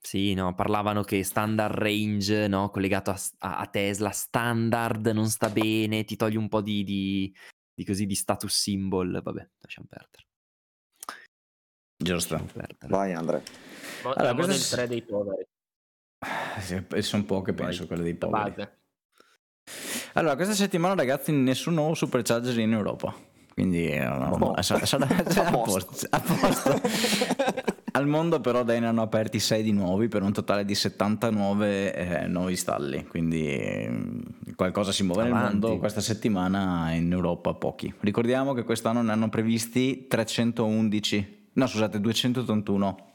Sì, no, parlavano che standard range, no, collegato a, a, Tesla, standard non sta bene, ti toglie un po' di, di, di così di status symbol, vabbè, lasciamo perdere. Giusto. Perdere. Vai Andre. Allora, la Model 3 dei poveri. Sì, sono poche, penso, quelle dei poveri. Base. Allora, questa settimana, ragazzi, nessun nuovo supercharger in Europa. Quindi eh, no, no, sarà, [LAUGHS] sarà, sarà a posto. A posto. [LAUGHS] Al mondo però dai ne hanno aperti 6 di nuovi per un totale di 79 eh, nuovi stalli, quindi eh, qualcosa si muove Avanti. nel mondo questa settimana in Europa pochi. Ricordiamo che quest'anno ne hanno previsti 311, no scusate 281,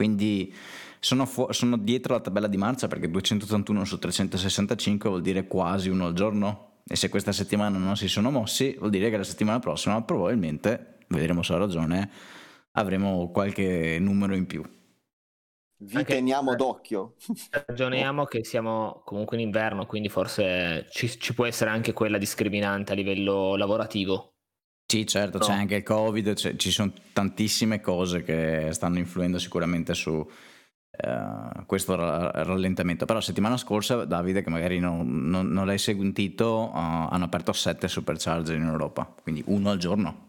quindi sono, fu- sono dietro la tabella di marcia perché 281 su 365 vuol dire quasi uno al giorno e se questa settimana non si sono mossi vuol dire che la settimana prossima probabilmente, vedremo se ho ragione, avremo qualche numero in più. Vi Anche teniamo d'occhio. Ragioniamo che siamo comunque in inverno, quindi forse ci, ci, può essere anche quella discriminante a livello lavorativo. Sì, certo, no. c'è anche il Covid, ci sono tantissime cose che stanno influendo sicuramente su uh, questo rallentamento. Però la settimana scorsa, Davide, che magari non, non, non l'hai sentito, uh, hanno aperto 7 supercharger in Europa, quindi uno al giorno.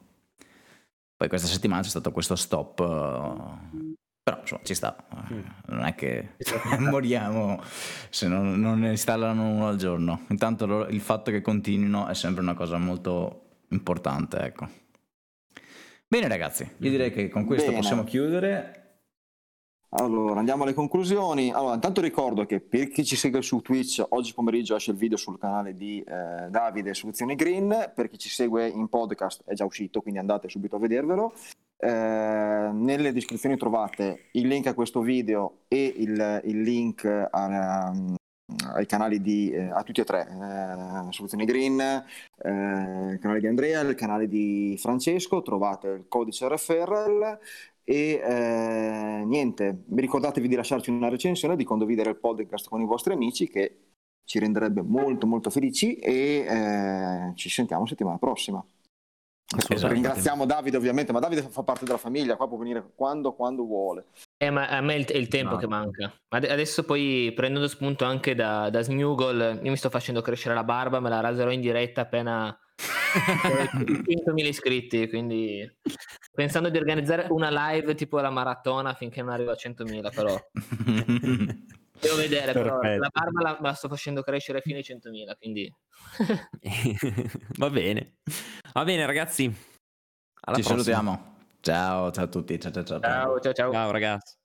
Poi questa settimana c'è stato questo stop, uh, però insomma ci sta, mm. non è che [LAUGHS] [LAUGHS] moriamo se non, non, ne installano uno al giorno. Intanto il fatto che continuino è sempre una cosa molto importante, ecco. Bene ragazzi, io direi che con questo Bene. possiamo chiudere. Allora, andiamo alle conclusioni. Allora, intanto ricordo che per chi ci segue su Twitch, oggi pomeriggio esce il video sul canale di eh, Davide Soluzioni Green. Per chi ci segue in podcast è già uscito, quindi andate subito a vedervelo. Eh, nelle descrizioni trovate il link a questo video e il, il link a, ai canali di eh, a tutti e tre eh, Soluzioni Green, eh, il canale di Andrea, il canale di Francesco, trovate il codice referral e eh, niente, ricordatevi di lasciarci una recensione, di condividere il podcast con i vostri amici che ci renderebbe molto molto felici e eh, ci sentiamo settimana prossima. Esatto. Ringraziamo Davide ovviamente, ma Davide fa parte della famiglia, qua può venire quando, quando vuole. Eh, ma a me è il, è il tempo no. che manca. Adesso poi prendendo spunto anche da, da Snuggle, io mi sto facendo crescere la barba, me la raserò in diretta appena [LAUGHS] 100.000 iscritti, quindi pensando di organizzare una live tipo la maratona finché non arrivo a 100.000 però. [LAUGHS] Devo vedere, Perfetto. però la barba la, la, sto facendo crescere fino ai 100.000, quindi... [LAUGHS] Va bene. Va bene ragazzi. Alla Ci prossima. salutiamo. Ciao, ciao a tutti. Ciao, ciao, ciao. Ciao, ciao, ciao. Ciao ragazzi.